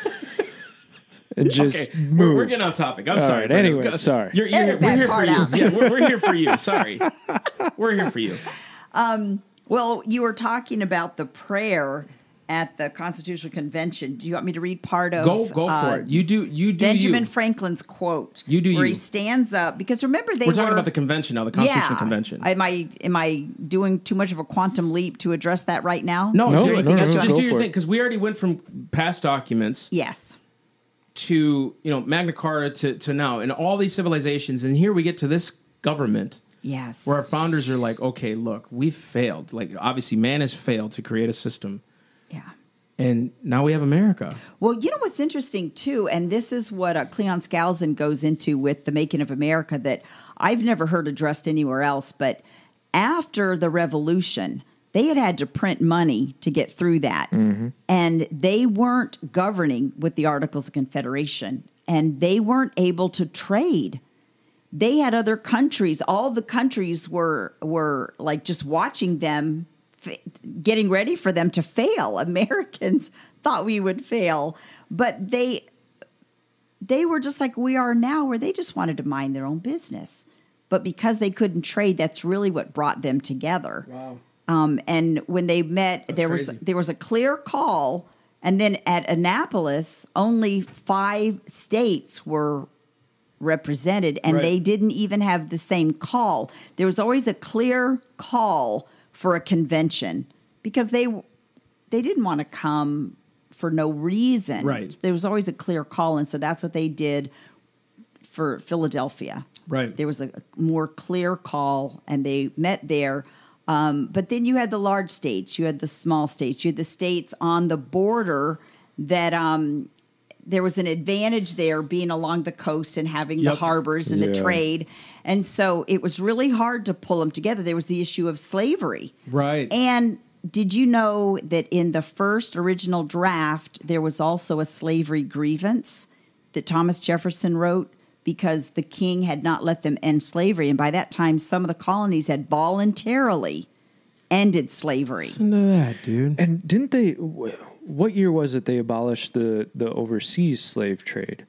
Speaker 1: And just
Speaker 2: Okay,
Speaker 1: moved.
Speaker 2: we're, we're getting off topic. I'm
Speaker 1: All
Speaker 2: sorry.
Speaker 1: right, anyway, sorry.
Speaker 2: You're, you're,
Speaker 3: Edit
Speaker 2: we're
Speaker 3: that
Speaker 2: here for you.
Speaker 3: out.
Speaker 2: Yeah, we're, we're here for you. Sorry, we're here for you.
Speaker 3: Um, well, you were talking about the prayer at the Constitutional Convention. Do you want me to read part of
Speaker 2: Go go
Speaker 3: uh,
Speaker 2: for it. You do you do
Speaker 3: Benjamin
Speaker 2: you.
Speaker 3: Franklin's quote?
Speaker 2: You do
Speaker 3: where
Speaker 2: you.
Speaker 3: he stands up because remember they
Speaker 2: We're talking
Speaker 3: were,
Speaker 2: about the convention now, the Constitutional
Speaker 3: yeah.
Speaker 2: Convention.
Speaker 3: Am I am I doing too much of a quantum leap to address that right now?
Speaker 2: no,
Speaker 1: No,
Speaker 2: do,
Speaker 1: no,
Speaker 2: just,
Speaker 1: no,
Speaker 2: just do your thing because we already went from past documents
Speaker 3: Yes.
Speaker 2: to you know Magna Carta to to now, and all these civilizations, and here we get to this government
Speaker 3: Yes.
Speaker 2: where our founders are like, okay, look, we've failed. Like obviously, man has failed to create a system,
Speaker 3: yeah.
Speaker 2: and now we have America.
Speaker 3: Well, you know what's interesting too, and this is what uh, Cleon Skousen goes into with the making of America that I've never heard addressed anywhere else. But after the revolution, they had had to print money to get through that, and they weren't governing with the Articles of Confederation, and they weren't able to trade they had other countries all the countries were were like just watching them getting ready for them to fail americans thought we would fail but they they were just like we are now where they just wanted to mind their own business but because they couldn't trade that's really what brought them together
Speaker 2: Wow.
Speaker 3: um, and when they met, there was there was a clear call, and then at Annapolis, only five states were represented, and
Speaker 2: Right.
Speaker 3: they didn't even have the same call. There was always a clear call for a convention because they they didn't want to come for no reason.
Speaker 2: Right.
Speaker 3: There was always a clear call, and so that's what they did for Philadelphia.
Speaker 2: Right.
Speaker 3: There was a more clear call, and they met there. Um, but then you had the large states, you had the small states, you had the states on the border that um, there was an advantage there being along the coast and having the harbors and the trade. And so it was really hard to pull them together. There was the issue of slavery.
Speaker 2: Right.
Speaker 3: And did you know that in the first original draft, there was also a slavery grievance that Thomas Jefferson wrote because the king had not let them end slavery? And by that time, some of the colonies had voluntarily ended slavery.
Speaker 2: Listen to that, dude.
Speaker 1: And didn't they? Wh- What year was it they abolished the the overseas slave trade?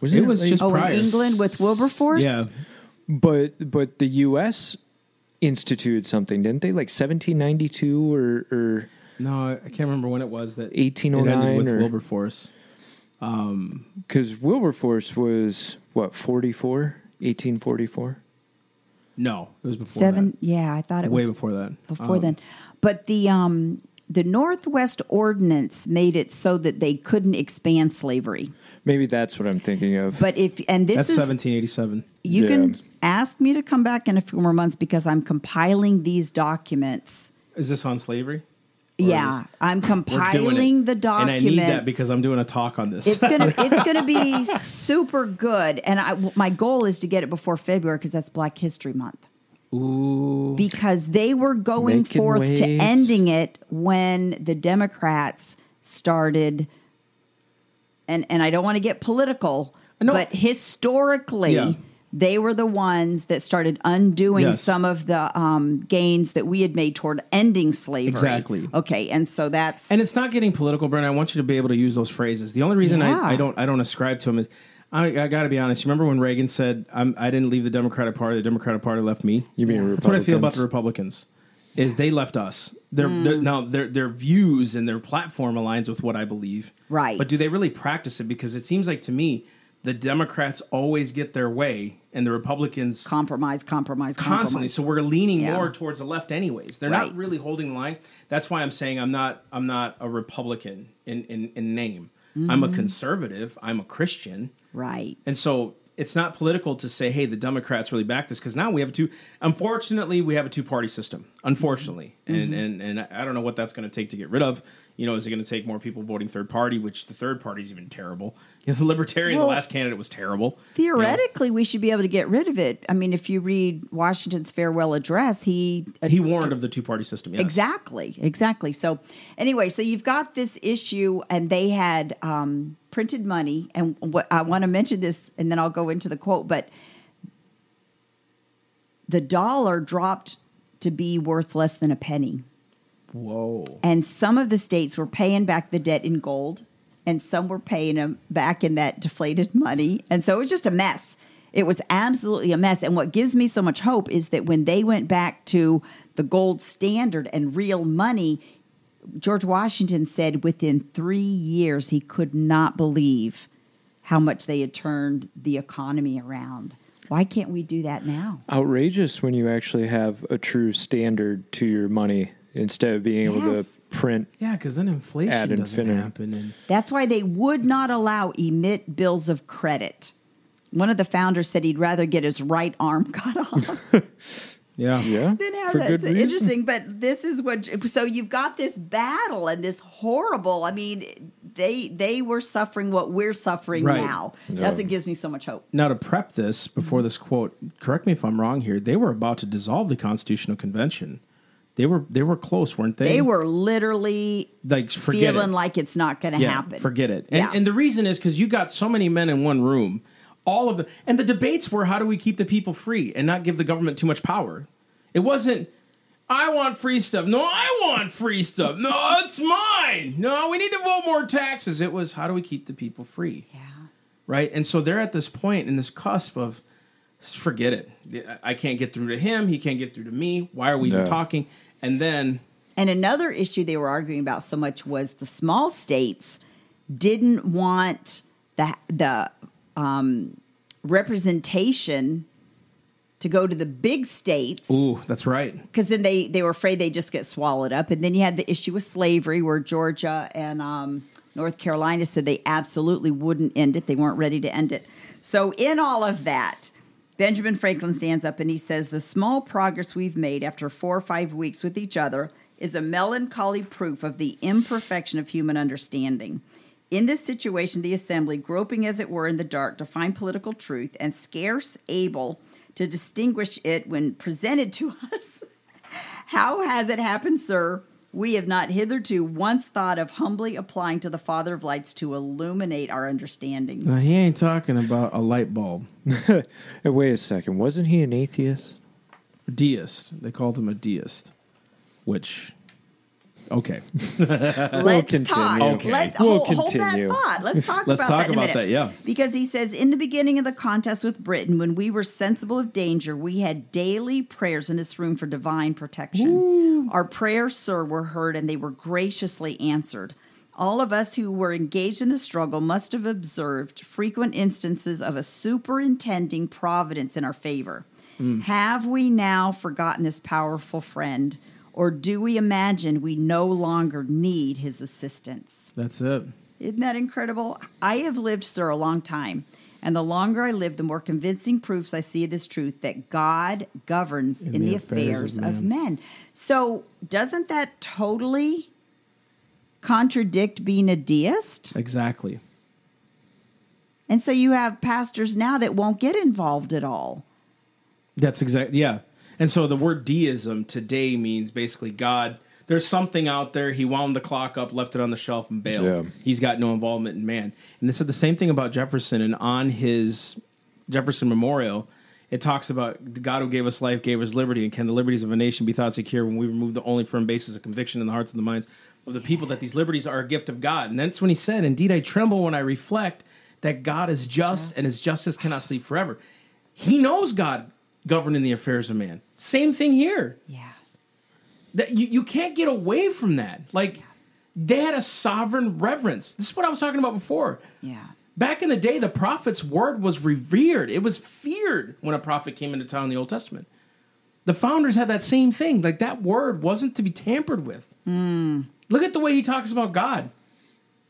Speaker 1: Was
Speaker 2: It was
Speaker 1: like-
Speaker 2: just
Speaker 3: Oh,
Speaker 2: prior.
Speaker 3: in England with Wilberforce?
Speaker 2: Yeah.
Speaker 1: But but the U.S. instituted something, didn't they? Like 1792 or or
Speaker 2: No, I can't remember when it was that
Speaker 1: 1809
Speaker 2: it ended with
Speaker 1: or-
Speaker 2: Wilberforce.
Speaker 1: Um, because Wilberforce was what 44, 1844.
Speaker 2: No, it was before
Speaker 3: Seven. Yeah, I thought it
Speaker 2: Way
Speaker 3: was way
Speaker 2: before that.
Speaker 3: before
Speaker 2: Um,
Speaker 3: then. But the um the Northwest Ordinance made it so that they couldn't expand slavery.
Speaker 1: Maybe that's what I'm thinking of.
Speaker 3: But if and this
Speaker 2: That's
Speaker 3: is
Speaker 2: 1787.
Speaker 3: you
Speaker 1: Yeah.
Speaker 3: can ask me to come back in a few more months because I'm compiling these documents.
Speaker 2: Is this on slavery? Or
Speaker 3: Yeah,
Speaker 2: is-
Speaker 3: I'm compiling the documents.
Speaker 2: And I need that because I'm doing a talk on this.
Speaker 3: it's gonna it's gonna be super good, and I my goal is to get it before February because that's Black History Month.
Speaker 2: Ooh.
Speaker 3: because they were going
Speaker 1: Making
Speaker 3: forth to ending it when the Democrats started. And and I don't want to get political, but historically.
Speaker 2: Yeah.
Speaker 3: They were the ones that started undoing
Speaker 2: Yes.
Speaker 3: some of the um, gains that we had made toward ending slavery.
Speaker 2: Exactly.
Speaker 3: Okay, and so that's
Speaker 2: And it's not getting political, Brent. I want you to be able to use those phrases. The only reason
Speaker 3: Yeah.
Speaker 2: I, I don't I don't ascribe to them is I, I got to be honest. You remember when Reagan said, I'm, "I didn't leave the Democratic Party; the Democratic Party left me."
Speaker 1: You mean
Speaker 2: That's what I feel about the
Speaker 1: Republicans?
Speaker 2: Republicans. Is they left us. Their,
Speaker 3: Hmm.
Speaker 2: their now their their views and their platform aligns with what I believe.
Speaker 3: Right.
Speaker 2: But do they really practice it? Because it seems like to me the Democrats always get their way, and the Republicans
Speaker 3: Compromise, compromise,
Speaker 2: constantly.
Speaker 3: compromise.
Speaker 2: So we're leaning
Speaker 3: Yeah.
Speaker 2: more towards the left, anyways. They're
Speaker 3: Right.
Speaker 2: not really holding the line. That's why I'm saying I'm not. I'm not a Republican in in, in name. I'm
Speaker 3: Mm-hmm.
Speaker 2: a conservative. I'm a Christian.
Speaker 3: Right.
Speaker 2: And so it's not political to say, hey, the Democrats really back this because now we have a two. Unfortunately, we have a two party system. Unfortunately, and and and I don't know what that's going to take to get rid of. You know, is it going to take more people voting third party? Which the third party is even terrible. You know, the Libertarian,
Speaker 3: Well,
Speaker 2: the last candidate was terrible.
Speaker 3: Theoretically, we should be able to get rid of it. I mean, if you read Washington's farewell address, he
Speaker 2: He warned of the two party system. Yes.
Speaker 3: Exactly, exactly. So, anyway, so you've got this issue, and they had um, printed money. And what I want to mention this, and then I'll go into the quote. But the dollar dropped to be worth less than a penny,
Speaker 2: Whoa.
Speaker 3: and some of the states were paying back the debt in gold, and some were paying them back in that deflated money, and so it was just a mess. It was absolutely a mess. And what gives me so much hope is that when they went back to the gold standard and real money, George Washington said within three years he could not believe how much they had turned the economy around. Why can't we do that now?
Speaker 1: outrageous when you actually have a true standard to your money instead of being able
Speaker 3: Yes.
Speaker 1: to print.
Speaker 2: Yeah, because then inflation
Speaker 1: Ad
Speaker 2: doesn't
Speaker 1: infinitum.
Speaker 2: happen. And
Speaker 3: That's why they would not allow emit bills of credit. One of the founders said he'd rather get his right arm cut off
Speaker 2: yeah,
Speaker 1: Yeah,
Speaker 3: than have
Speaker 1: for
Speaker 3: that.
Speaker 1: good
Speaker 3: It's
Speaker 1: reason.
Speaker 3: interesting, but this is what. So you've got this battle and this horrible. I mean, they they were suffering what we're suffering
Speaker 2: Right.
Speaker 3: now.
Speaker 1: Yeah.
Speaker 3: That's what gives me so much hope.
Speaker 2: Now, to prep this before this quote, correct me if I'm wrong here. They were about to dissolve the Constitutional Convention. They were they were close, weren't they?
Speaker 3: They were literally
Speaker 2: like forget
Speaker 3: feeling
Speaker 2: it.
Speaker 3: like it's not going to
Speaker 2: yeah,
Speaker 3: happen.
Speaker 2: forget it. And
Speaker 3: Yeah.
Speaker 2: and the reason is because you got so many men in one room. All of the and the debates were how do we keep the people free and not give the government too much power. It wasn't. I want free stuff. No, I want free stuff. No, it's mine. No, we need to vote more taxes. It was how do we keep the people free?
Speaker 3: yeah.
Speaker 2: right? And so they're at this point in this cusp of forget it. I can't get through to him. He can't get through to me. Why are we even
Speaker 1: No.
Speaker 2: talking? And then
Speaker 3: And another issue they were arguing about so much was the small states didn't want the the um, representation to go to the big states
Speaker 2: ooh, that's right.
Speaker 3: because then they they were afraid they just get swallowed up. And then you had the issue with slavery, where Georgia and um, North Carolina said they absolutely wouldn't end it. They weren't ready to end it. So in all of that, Benjamin Franklin stands up and he says, "The small progress we've made after four or five weeks with each other is a melancholy proof of the imperfection of human understanding." In this situation, the assembly, groping as it were in the dark to find political truth and scarce able to distinguish it when presented to us, how has it happened, sir? We have not hitherto once thought of humbly applying to the Father of lights to illuminate our understandings.
Speaker 2: Now, he ain't talking about a light bulb.
Speaker 1: Hey, wait a second. Wasn't he an atheist?
Speaker 2: Deist. They called him a deist. Which, okay.
Speaker 3: Let's
Speaker 1: continue.
Speaker 3: talk.
Speaker 2: Okay.
Speaker 3: Let,
Speaker 1: We'll
Speaker 3: hold, hold that
Speaker 1: continue.
Speaker 3: thought. Let's talk about that.
Speaker 2: Let's
Speaker 3: about
Speaker 2: talk
Speaker 3: that in a
Speaker 2: about
Speaker 3: minute.
Speaker 2: that, yeah.
Speaker 3: Because he says, in the beginning of the contest with Britain, when we were sensible of danger, we had daily prayers in this room for divine protection. Our prayers, sir, were heard and they were graciously answered. All of us who were engaged in the struggle must have observed frequent instances of a superintending providence in our favor. Mm. Have we now forgotten this powerful friend, or do we imagine we no longer need his assistance?
Speaker 2: That's it.
Speaker 3: Isn't that incredible? I have lived, sir, a long time. And the longer I live, the more convincing proofs I see of this truth that God governs in, the, affairs, of, men. So, doesn't that totally contradict being a deist?
Speaker 2: Exactly.
Speaker 3: And so you have pastors now that won't get involved at all.
Speaker 2: That's exactly yeah. And so the word deism today means basically God. There's something out there. He wound the clock up, left it on the shelf, and bailed.
Speaker 1: Yeah.
Speaker 2: He's got no involvement in man. And they said the same thing about Jefferson. And on his Jefferson Memorial, it talks about the God who gave us life gave us liberty, and can the liberties of a nation be thought secure when we remove the only firm basis of conviction in the hearts and the minds of the people that these liberties are a gift of God. And that's when he said, "Indeed, I tremble when I reflect that God is just, and His justice cannot sleep forever." He knows God governing the affairs of man. Same thing here.
Speaker 3: Yeah.
Speaker 2: That you, you can't get away from that. Like they had a sovereign reverence. This is what I was talking about before.
Speaker 3: Yeah.
Speaker 2: Back in the day, the prophet's word was revered. It was feared when a prophet came into town in the Old Testament. The founders had that same thing. Like that word wasn't to be tampered with. Hmm. Look at the way he talks about God.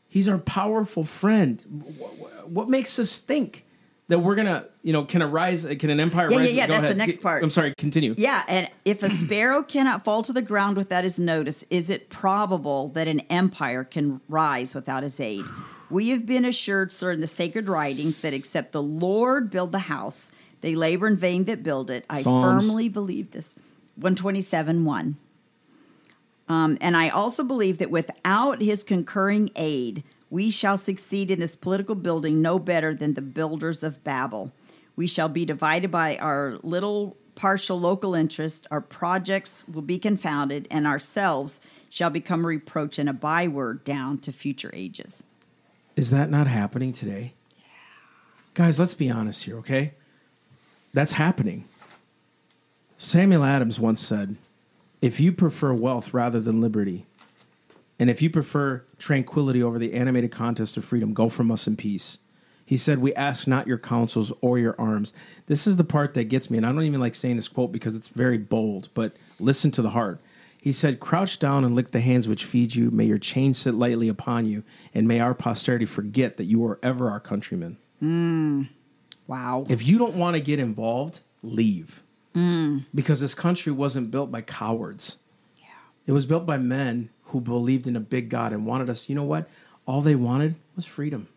Speaker 2: He's our powerful friend. What, what makes us think that we're gonna, you know, can a rise, can an empire
Speaker 3: Yeah,
Speaker 2: rise?
Speaker 3: yeah, yeah,
Speaker 2: Go
Speaker 3: that's the next part.
Speaker 2: I'm sorry. Continue.
Speaker 3: Yeah, and if a sparrow cannot fall to the ground without his notice, is it probable that an empire can rise without his aid? We have been assured, sir, in the sacred writings that except the Lord build the house, they labor in vain that build it. I
Speaker 2: Psalms.
Speaker 3: firmly believe this. 127 1. Um, and I also believe that without his concurring aid, we shall succeed in this political building no better than the builders of Babel. We shall be divided by our little partial local interest. Our projects will be confounded, and ourselves shall become a reproach and a byword down to future ages.
Speaker 2: Is that not happening today? Guys, let's be honest here, okay? That's happening. Samuel Adams once said, if you prefer wealth rather than liberty, and if you prefer tranquility over the animated contest of freedom, go from us in peace. He said, We ask not your counsels or your arms. This is the part that gets me, and I don't even like saying this quote because it's very bold, but listen to the heart. He said, Crouch down and lick the hands which feed you. May your chains sit lightly upon you, and may our posterity forget that you are ever our countrymen. Mm.
Speaker 3: Wow.
Speaker 2: If you don't want to get involved, leave. Mm. Because this country wasn't built by cowards. Yeah. It was built by men who believed in a big God and wanted us. You know what? All they wanted was freedom.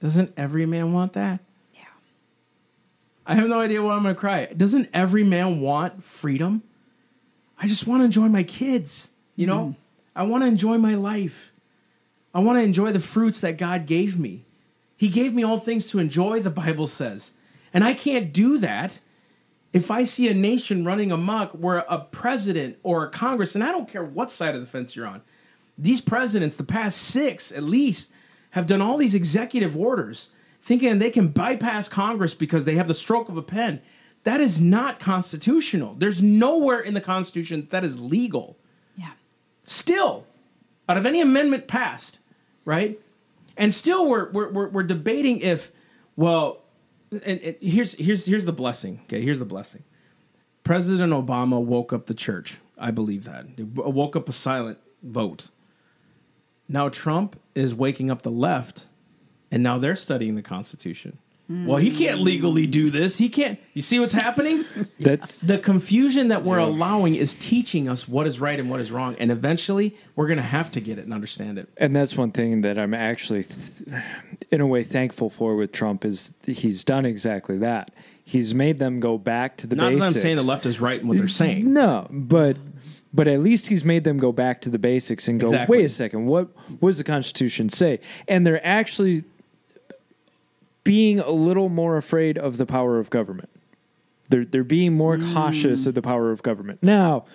Speaker 2: Doesn't every man want that?
Speaker 3: Yeah.
Speaker 2: I have no idea why I'm going to cry. Doesn't every man want freedom? I just want to enjoy my kids. You know, mm-hmm. I want to enjoy my life. I want to enjoy the fruits that God gave me. He gave me all things to enjoy, the Bible says. And I can't do that if I see a nation running amok where a president or a Congress, and I don't care what side of the fence you're on, these presidents, the past six at least, have done all these executive orders thinking they can bypass Congress because they have the stroke of a pen. That is not constitutional. There's nowhere in the Constitution that, that is legal
Speaker 3: Yeah.
Speaker 2: still out of any amendment passed right and still we're we're, we're, we're debating if well and, and here's here's here's the blessing okay? Here's the blessing. President obama woke up the church. I believe that. Woke up a silent vote. Now trump is waking up the left and now they're studying the constitution well he can't legally do this he can't you see what's happening
Speaker 1: That's
Speaker 2: the confusion that we're allowing is teaching us what is right and what is wrong and eventually we're going to have to get it and understand it
Speaker 1: and that's one thing that I'm actually, th- in a way, thankful for with Trump is he's done exactly that. He's made them go back to the
Speaker 2: not that
Speaker 1: basics.
Speaker 2: i'm saying the left is right in what they're saying
Speaker 1: No, but but at least he's made them go back to the basics and go,
Speaker 2: Exactly.
Speaker 1: wait a second, what what does the Constitution say? And they're actually being a little more afraid of the power of government. They're they're being more mm. cautious of the power of government. Now,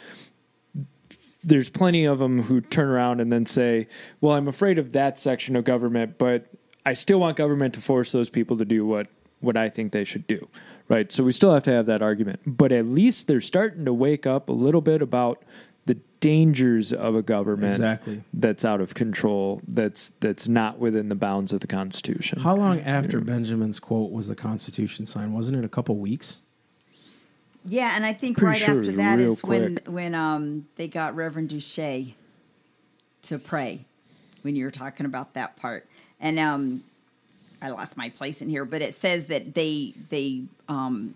Speaker 1: there's plenty of them who turn around and then say, "Well, I'm afraid of that section of government, but I still want government to force those people to do what what I think they should do." Right? So we still have to have that argument. But at least they're starting to wake up a little bit about the dangers of a government
Speaker 2: Exactly.
Speaker 1: that's out of control, that's that's not within the bounds of the Constitution.
Speaker 2: how long after benjamin's quote was the constitution signed wasn't it a couple weeks
Speaker 3: Yeah, and I think
Speaker 1: Pretty
Speaker 3: right
Speaker 1: sure
Speaker 3: after
Speaker 1: that is
Speaker 3: that
Speaker 1: real
Speaker 3: is when when um they got Reverend Duche to pray when you were talking about that part. And um I lost my place in here, but it says that they they um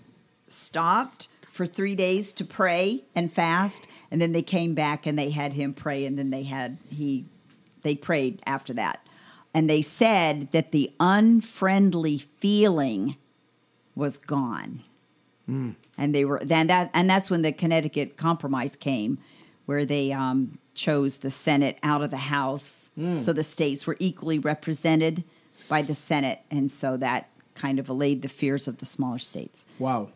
Speaker 3: stopped for 3 days to pray and fast and then they came back and they had him pray and then they had he they prayed after that. And they said that the unfriendly feeling was gone. And they were then that and that's when the Connecticut Compromise came, where they um, chose the Senate out of the House, so the states were equally represented by the Senate, and so that kind of allayed the fears of the smaller states.
Speaker 2: wow.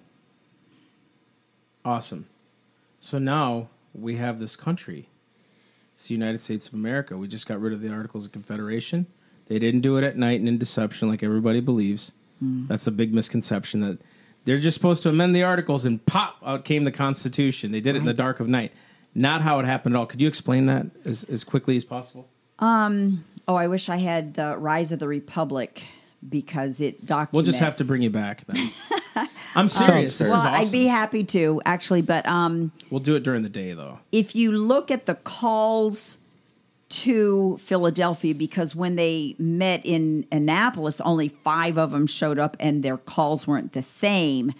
Speaker 2: Awesome. So now we have this country. It's the united states of america. We just got rid of the articles of confederation. They didn't do it at night and in deception like everybody believes. Hmm. That's a big misconception that they're just supposed to amend the articles and pop out came the constitution. They did it in the dark of night. Not how it happened at all. Could you explain that as, as quickly as possible?
Speaker 3: Um, oh, I wish I had the Rise of the Republic because it documents.
Speaker 2: We'll just have to bring you back then. I'm serious. This
Speaker 3: Well,
Speaker 2: awesome.
Speaker 3: I'd be happy to actually, but um,
Speaker 2: We'll do it during the day though.
Speaker 3: if you look at the calls to Philadelphia, because when they met in Annapolis, only five of them showed up and their calls weren't the same.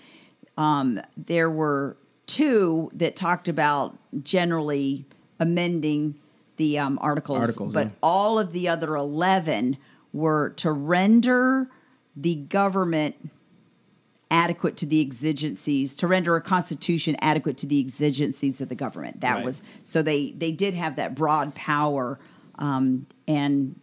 Speaker 3: Um, there were two that talked about generally amending the um, articles,
Speaker 2: Articles,
Speaker 3: but
Speaker 2: yeah.
Speaker 3: all of the other 11 were to render the government adequate to the exigencies to render a constitution adequate to the exigencies of the government that
Speaker 2: Right.
Speaker 3: was so they they did have that broad power um, and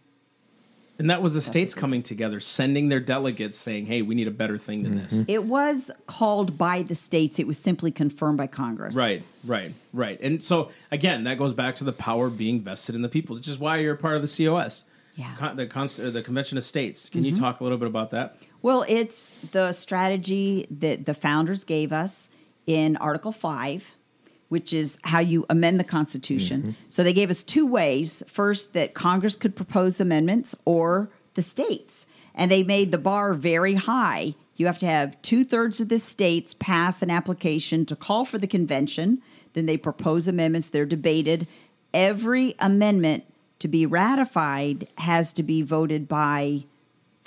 Speaker 2: And that was the states coming together, sending their delegates saying, "Hey, we need a better thing than this."
Speaker 3: it was called by the states it was simply confirmed by congress
Speaker 2: Right, right, right. And so again, that goes back to the power being vested in the people, which is why you're a part of the COS.
Speaker 3: Yeah.
Speaker 2: Con- the Const- the Convention of States. Can you talk a little bit about that?
Speaker 3: Well it's the strategy that the founders gave us in article 5 which is how you amend the constitution. Mm-hmm. So they gave us two ways. First that congress could propose amendments or the states. And they made the bar very high. You have to have two-thirds of the states pass an application to call for the convention. Then they propose amendments. They're debated. Every amendment to be ratified has to be voted by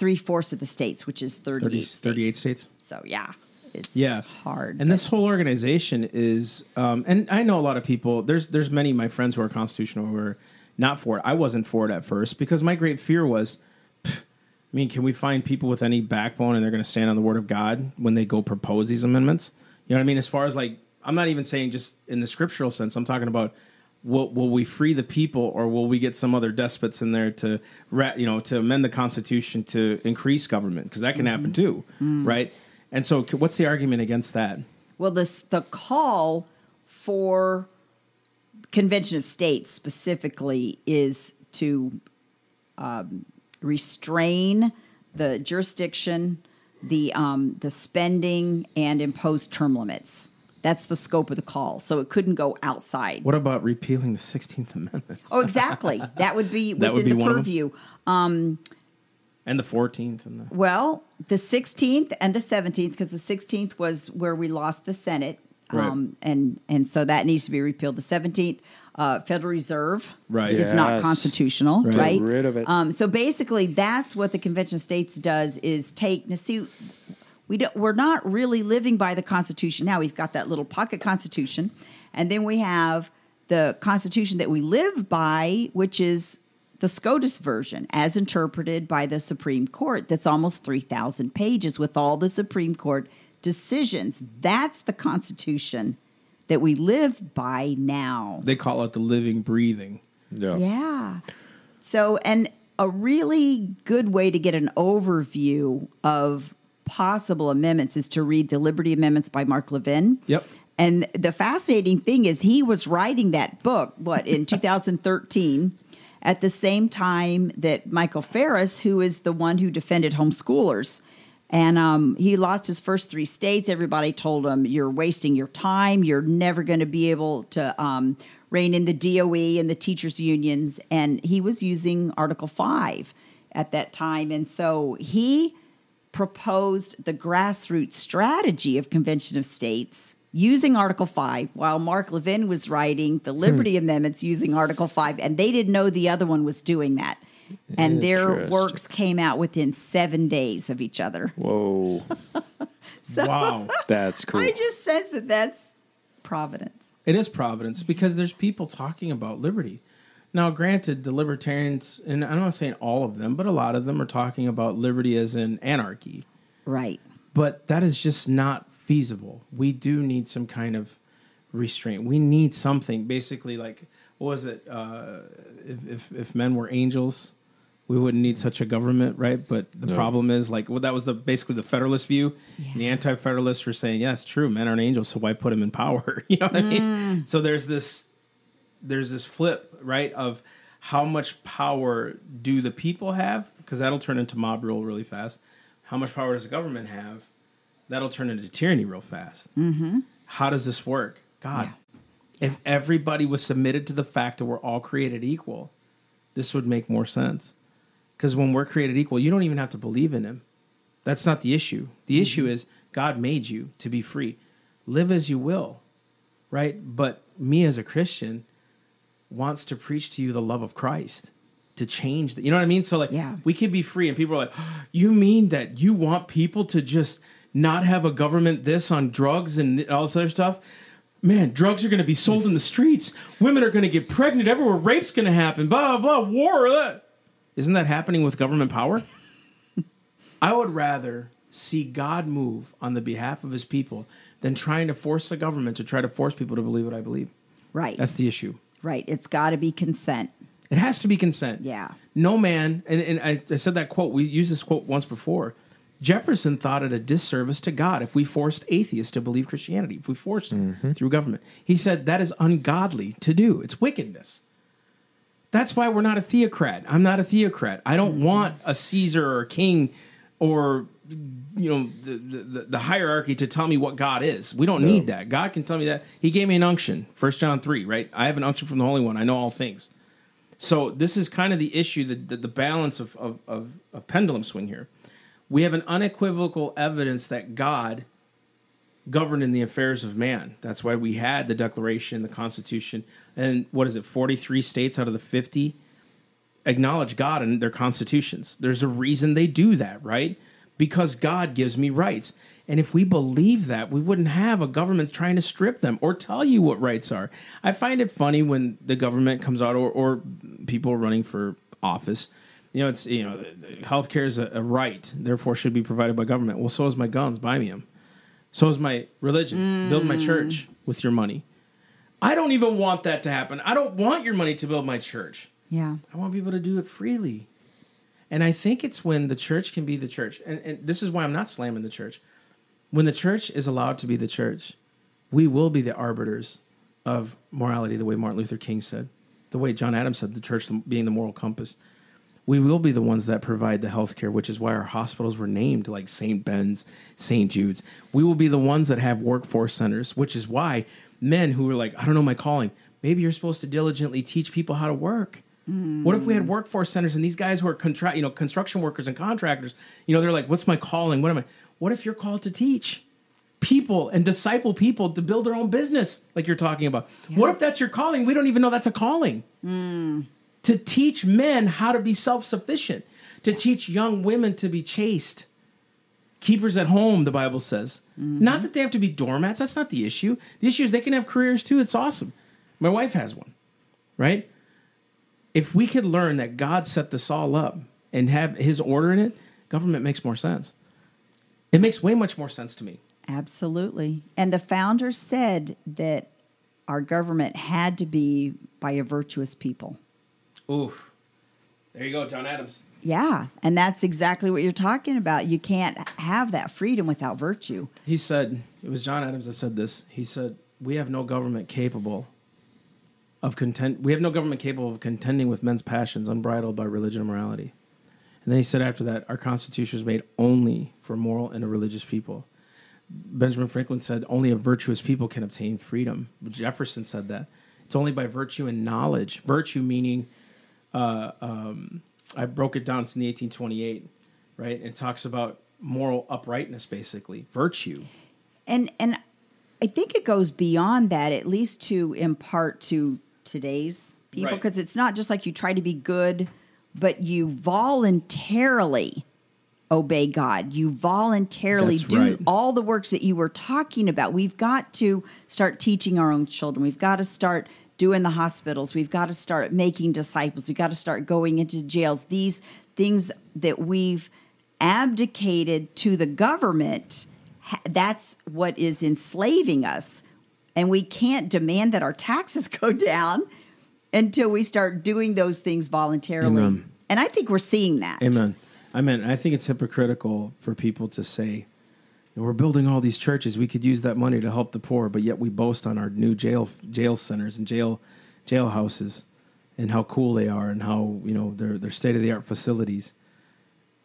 Speaker 3: three-fourths of the states which is 38
Speaker 2: 30,
Speaker 3: states.
Speaker 2: 38 states.
Speaker 3: So yeah, it's
Speaker 2: Yeah,
Speaker 3: hard.
Speaker 2: And this whole organization is, um, and I know a lot of people. There's there's many of my friends who are constitutional who are not for it. I wasn't for it at first because my great fear was, I mean, can we find people with any backbone and they're going to stand on the word of God when they go propose these amendments? You know what I mean? As far as like, I'm not even saying just in the scriptural sense. I'm talking about. Will, will we free the people, or will we get some other despots in there to, you know, to amend the Constitution to increase government? Because that can happen too, right? And so, what's the argument against that?
Speaker 3: well, this the call for Convention of States specifically is to um, restrain the jurisdiction, the um, the spending, and impose term limits. That's the scope of the call. So it couldn't go outside.
Speaker 2: What about repealing the Sixteenth Amendment
Speaker 3: Oh, exactly. That would be within
Speaker 2: That would be
Speaker 3: the
Speaker 2: one of them?
Speaker 3: purview.
Speaker 2: and the Fourteenth and the
Speaker 3: Well, the 16th and the 17th, because the 16th was where we lost the Senate.
Speaker 2: Right.
Speaker 3: Um, and, and so that needs to be repealed. The 17th, uh, Federal Reserve
Speaker 2: Right.
Speaker 3: is not constitutional,
Speaker 2: Right.
Speaker 3: right?
Speaker 1: Get rid of it.
Speaker 3: Um, so basically, that's what the Convention of States does is take, now see, we don't, we're not really living by the Constitution now. We've got that little pocket Constitution, and then we have the Constitution that we live by, which is the SCOTUS version, as interpreted by the Supreme Court. That's almost three thousand pages with all the Supreme Court decisions. That's the Constitution that we live by now.
Speaker 2: they call it the living, breathing.
Speaker 1: Yeah.
Speaker 3: Yeah. So, and a really good way to get an overview of possible amendments is to read the Liberty Amendments by Mark Levin.
Speaker 2: Yep.
Speaker 3: And the fascinating thing is, he was writing that book, what, in 2013, at the same time that Michael Farris, who is the one who defended homeschoolers, and um, he lost his first three states. Everybody told him, You're wasting your time. You're never going to be able to um, rein in the DOE and the teachers' unions. And he was using Article 5 at that time. And so he proposed the grassroots strategy of Convention of States using Article 5 while Mark Levin was writing the hmm. Liberty Amendments using Article 5 and they didn't know the other one was doing that. And their works came out within 7 days of each other.
Speaker 1: Whoa,
Speaker 2: Wow,
Speaker 1: that's cool.
Speaker 3: I just sense that that's providence.
Speaker 2: it is providence because there's people talking about liberty. Now, granted, the libertarians, and I'm not saying all of them, but a lot of them are talking about liberty as in anarchy.
Speaker 3: Right.
Speaker 2: But that is just not feasible. We do need some kind of restraint. We need something, basically, like what was it? Uh, if, if if men were angels, we wouldn't need such a government, right? But the
Speaker 1: No.
Speaker 2: problem is, like, well, that was the basically the Federalist view. The Anti-Federalists were saying, "Yeah, it's true. Men aren't angels, so why put them in power?" you know what I mean? So there's this there's this flip, right, of how much power do the people have? Because that'll turn into mob rule really fast. How much power does the government have? That'll turn into tyranny real fast. Mm-hmm. How does this work? God, if everybody was submitted to the fact that we're all created equal, this would make more sense. Because when we're created equal, you don't even have to believe in him. That's not the issue. The
Speaker 3: Mm-hmm.
Speaker 2: issue is God made you to be free. Live as you will, right? But me as a Christian wants to preach to you the love of Christ to change the, you know what I mean? So like
Speaker 3: Yeah.
Speaker 2: we could be free and people are like, oh, "You mean that you want people to just not have a government this on drugs and all this other stuff?" Man, drugs are going to be sold in the streets. Women are going to get pregnant everywhere. Rape's going to happen. Blah blah blah. War. Blah. Isn't that happening with government power? I would rather see God move on the behalf of his people than trying to force the government to try to force people to believe what I believe.
Speaker 3: Right.
Speaker 2: That's the issue.
Speaker 3: Right. It's got to be consent.
Speaker 2: It has to be consent.
Speaker 3: Yeah.
Speaker 2: No man, and, and I, I said that quote, we used this quote once before. Jefferson thought it a disservice to God if we forced atheists to believe Christianity, if we forced them mm-hmm. through government. He said that is ungodly to do, it's wickedness. That's why we're not a theocrat. I'm not a theocrat. I don't mm-hmm. want a Caesar or a king or you know the, the, the hierarchy to tell me what God is. We don't need that. God can tell me that. He gave me an unction. First John three, right? I have an unction from the Holy One. I know all things. So this is kind of the issue, the the, the balance of, of of of pendulum swing here. We have an unequivocal evidence that God governed in the affairs of man. That's why we had the Declaration, the Constitution, and what is it? Forty three states out of the fifty acknowledge God in their constitutions. There's a reason they do that, right? Because God gives me rights. And if we believe that, we wouldn't have a government trying to strip them or tell you what rights are. I find it funny when the government comes out or, or people running for office. You know, it's, you know, healthcare is a, a right, therefore should be provided by government. Well, so is my guns. Buy me them. So is my religion. Build my church with your money. I don't even want that to happen. I don't want your money to build my church.
Speaker 3: Yeah.
Speaker 2: I want people to do it freely. And I think it's when the church can be the church. And, and this is why I'm not slamming the church. When the church is allowed to be the church, we will be the arbiters of morality, the way Martin Luther King said, the way John Adams said, the church being the moral compass. We will be the ones that provide the health care, which is why our hospitals were named like St. Ben's, St. Jude's. We will be the ones that have workforce centers, which is why men who are like, I don't know my calling, maybe you're supposed to diligently teach people how to work. What if we had workforce centers and these guys who are contract, you know, construction workers and contractors, you know, they're like, "What's my calling? What am I?" What if you're called to teach people and disciple people to build their own business, like you're talking about? What if that's your calling? We don't even know that's a calling. Hmm. To teach men how to be self-sufficient, to teach young women to be chaste, keepers at home. The Bible says, mm-hmm. not that they have to be doormats. That's not the issue. The issue is they can have careers too. It's awesome. My wife has one, right? If we could learn that God set this all up and have his order in it, government makes more sense. It makes way much more sense to me.
Speaker 3: Absolutely. And the founders said that our government had to be by a virtuous people.
Speaker 2: Oof. There you go, John Adams.
Speaker 3: Yeah. And that's exactly what you're talking about. You can't have that freedom without virtue.
Speaker 2: He said, it was John Adams that said this. He said, We have no government capable of content we have no government capable of contending with men's passions unbridled by religion and morality. And then he said after that, our constitution was made only for moral and a religious people. Benjamin Franklin said only a virtuous people can obtain freedom. Jefferson said that. It's only by virtue and knowledge. Virtue meaning, uh, um, I broke it down, it's in the 1828, right? It talks about moral uprightness, basically. Virtue.
Speaker 3: And and I think it goes beyond that, at least to impart to today's people,
Speaker 2: Right.
Speaker 3: because it's not just like you try to be good, but you voluntarily obey God. You voluntarily
Speaker 2: That's
Speaker 3: do
Speaker 2: right.
Speaker 3: all the works that you were talking about. We've got to start teaching our own children. We've got to start doing the hospitals. We've got to start making disciples. We've got to start going into jails. These things that we've abdicated to the government that's what is enslaving us. And we can't demand that our taxes go down until we start doing those things voluntarily.
Speaker 2: Amen.
Speaker 3: And I think we're seeing that.
Speaker 2: Amen. I mean, I think it's hypocritical for people to say, we're building all these churches. We could use that money to help the poor, but yet we boast on our new jail jail centers and jail jail houses and how cool they are and how you know they're they're state of the art facilities.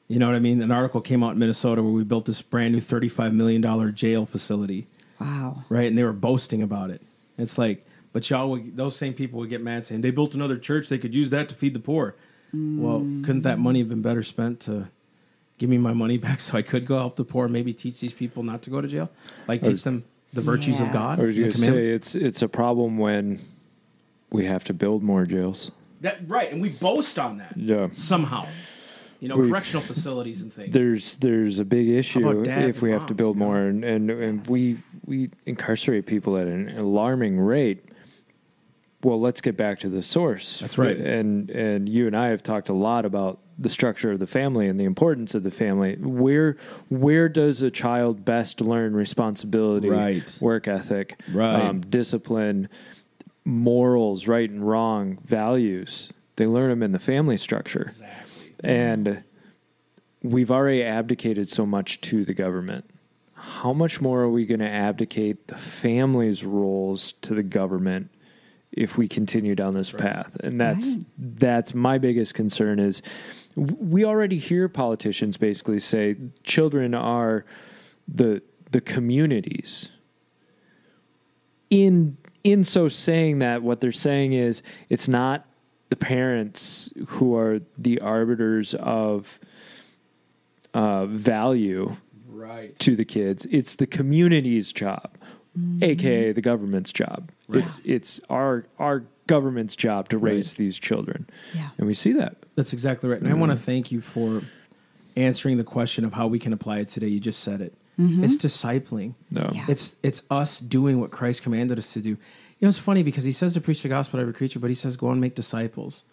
Speaker 2: You know what I mean? An article came out in Minnesota where we built this brand new thirty five million dollar jail facility,
Speaker 3: Wow.
Speaker 2: right? And they were boasting about it. It's like, but y'all, would, those same people would get mad saying they built another church. They could use that to feed the poor. well, couldn't that money have been better spent to give me my money back so I could go help the poor, maybe teach these people not to go to jail, like teach them the virtues of God,
Speaker 1: I was going to say it's it's a problem when we have to build more jails.
Speaker 2: That right, and we boast on that
Speaker 1: Yeah.
Speaker 2: somehow. You know,
Speaker 1: We've-
Speaker 2: correctional facilities and things.
Speaker 1: There's there's a big issue if we have to build
Speaker 2: you know?
Speaker 1: more, and and, and we we incarcerate people at an alarming rate. Well, let's get back to the source.
Speaker 2: That's right.
Speaker 1: And and you and I have talked a lot about the structure of the family and the importance of the family. Where where does a child best learn responsibility,
Speaker 2: Right.
Speaker 1: work ethic,
Speaker 2: Right.
Speaker 1: um, discipline, morals, right and wrong, values? They learn them in the family structure.
Speaker 2: exactly. Mm-hmm.
Speaker 1: And we've already abdicated so much to the government. How much more are we going to abdicate the family's roles to the government if we continue down this path? And that's that's my biggest concern is we already hear politicians basically say children are the the communities in in so saying that what they're saying is it's not the parents who are the arbiters of uh, value
Speaker 2: Right.
Speaker 1: to the kids it's the community's job mm-hmm. aka the government's job it's it's our our government's job to raise these children
Speaker 3: Yeah.
Speaker 1: and we see that
Speaker 2: That's exactly right. And I want to mm. thank you for answering the question of how we can apply it today. You just said it. Mm-hmm. It's discipling.
Speaker 1: no
Speaker 3: Yeah.
Speaker 2: It's it's us doing what Christ commanded us to do. You know, it's funny because he says to preach the gospel to every creature, but he says go and make disciples.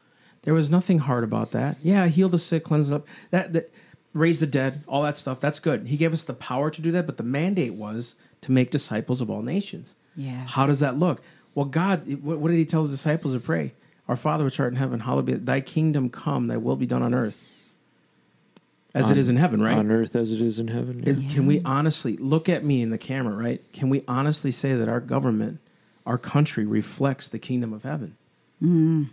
Speaker 2: There was nothing hard about that. Yeah, heal the sick, cleanse up, that that raise the dead, all that stuff. That's good. He gave us the power to do that, but the mandate was to make disciples of all nations.
Speaker 3: Yeah.
Speaker 2: How does that look? Well, God, what, what did he tell his disciples to pray? Our Father which art in heaven, hallowed be thy kingdom come, thy will be done on earth. As it is in heaven, right?
Speaker 1: on earth as it is in heaven
Speaker 2: It- Can we honestly look at me in the camera, right? Can we honestly say that our government, our country reflects the kingdom of heaven?
Speaker 3: Mm,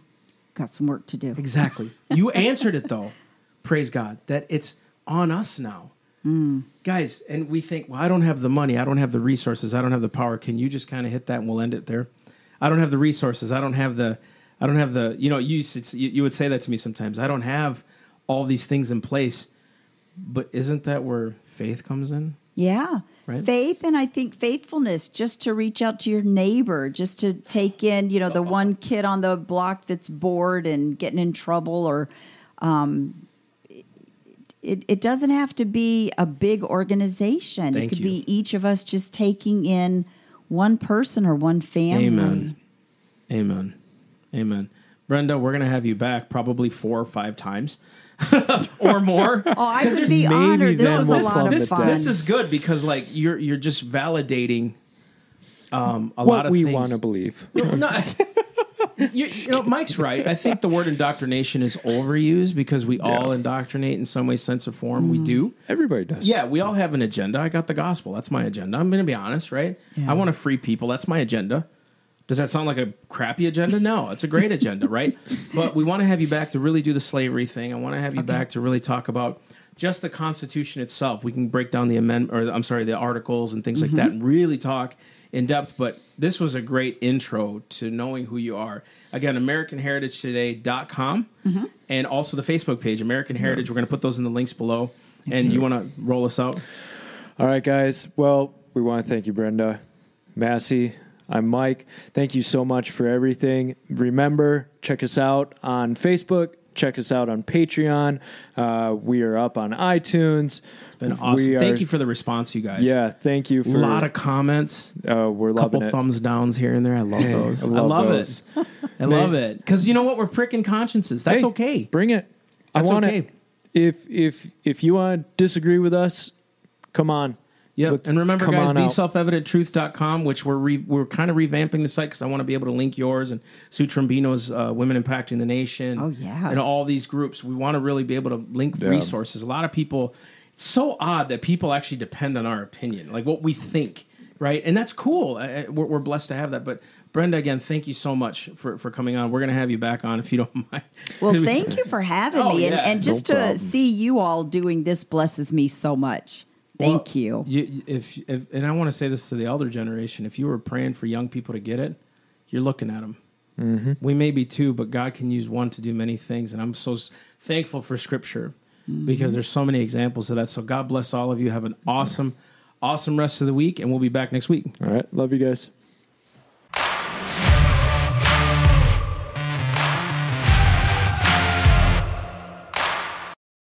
Speaker 3: got some work to do.
Speaker 2: Exactly. you answered it though. Praise God that it's on us now. Mm. Guys, and we think, well, I don't have the money, I don't have the resources, I don't have the power. Can you just kind of hit that and we'll end it there? I don't have the resources, I don't have the, I don't have the, you know, you you, you would say that to me sometimes. I don't have all these things in place, but isn't that where faith comes in?
Speaker 3: Yeah.
Speaker 2: Right.
Speaker 3: Faith and I think faithfulness just to reach out to your neighbor, just to take in, you know, the one kid on the block that's bored and getting in trouble or um it, it doesn't have to be a big organization.
Speaker 2: Thank
Speaker 3: it could
Speaker 2: you.
Speaker 3: be each of us just taking in one person or one family.
Speaker 2: Amen. Amen. Amen. Brenda, we're going to have you back probably four or five times or more.
Speaker 3: Oh, I would be honored. This was a lot of
Speaker 2: this,
Speaker 3: fun.
Speaker 2: this is good because like you're you're just validating um, a
Speaker 1: what
Speaker 2: lot of things.
Speaker 1: we want to believe
Speaker 2: No, you, you know, Mike's right. I think the word indoctrination is overused because we all indoctrinate in some way, sense, or form.
Speaker 3: Mm.
Speaker 2: We do.
Speaker 1: everybody does
Speaker 2: Yeah, we all have an agenda. I got the gospel. That's my agenda. I'm going to be honest, right? I want to free people. That's my agenda. Does that sound like a crappy agenda? No, it's a great agenda, right? But we want to have you back to really do the slavery thing. I want to have you back to really talk about just the Constitution itself. We can break down the amendment, or I'm sorry, the articles and things like that, mm-hmm. and really talk in depth. But this was a great intro to knowing who you are. Again, AmericanHeritageToday.com mm-hmm. and also the Facebook page, American Heritage. We're going to put those in the links below. And you want to roll us out?
Speaker 1: All right, guys. Well, we want to thank you, Brenda, Massey. I'm Mike. Thank you so much for everything. Remember, check us out on Facebook. Check us out on Patreon. Uh, we are up on iTunes.
Speaker 2: It's been awesome.
Speaker 1: We
Speaker 2: Thank you for the response, you guys.
Speaker 1: Yeah, thank you for A
Speaker 2: lot of comments,
Speaker 1: uh, we're
Speaker 2: couple
Speaker 1: loving it.
Speaker 2: thumbs downs here and there. I love those.
Speaker 1: I love, those.
Speaker 2: it. I love it. Because you know what? We're pricking consciences. That's
Speaker 1: Hey,
Speaker 2: okay.
Speaker 1: Bring it.
Speaker 2: That's
Speaker 1: I want
Speaker 2: okay.
Speaker 1: it. If if if you want to disagree with us, come on.
Speaker 2: Yep.
Speaker 1: Let's
Speaker 2: and remember,
Speaker 1: come
Speaker 2: guys,
Speaker 1: on out.
Speaker 2: theselfevidenttruth.com, which we're re- we're kind of revamping the site because I want to be able to link yours and Sue Trombino's uh, Women Impacting the Nation.
Speaker 3: Oh, yeah.
Speaker 2: And all these groups. We want to really be able to link
Speaker 1: Yeah.
Speaker 2: resources. A lot of people, it's so odd that people actually depend on our opinion, like what we think, right? And that's cool. I- I- We're, we're blessed to have that. But Brenda, again, thank you so much for, for coming on. We're going to have you back on if you don't mind.
Speaker 3: Well, thank you for having
Speaker 2: Oh,
Speaker 3: me. And,
Speaker 2: yeah,
Speaker 3: and just
Speaker 1: no
Speaker 3: to
Speaker 1: problem.
Speaker 3: see you all doing this blesses me so much. Thank
Speaker 2: Well,
Speaker 3: you.
Speaker 2: you. If, if and I want to say this to the elder generation: if you were praying for young people to get it, you're looking at them. Mm-hmm. We may be two, but God can use one to do many things. And I'm so thankful for Scripture mm-hmm. because there's so many examples of that. So God bless all of you. Have an mm-hmm. awesome, awesome rest of the week, and we'll be back next week.
Speaker 1: All right. Love you guys.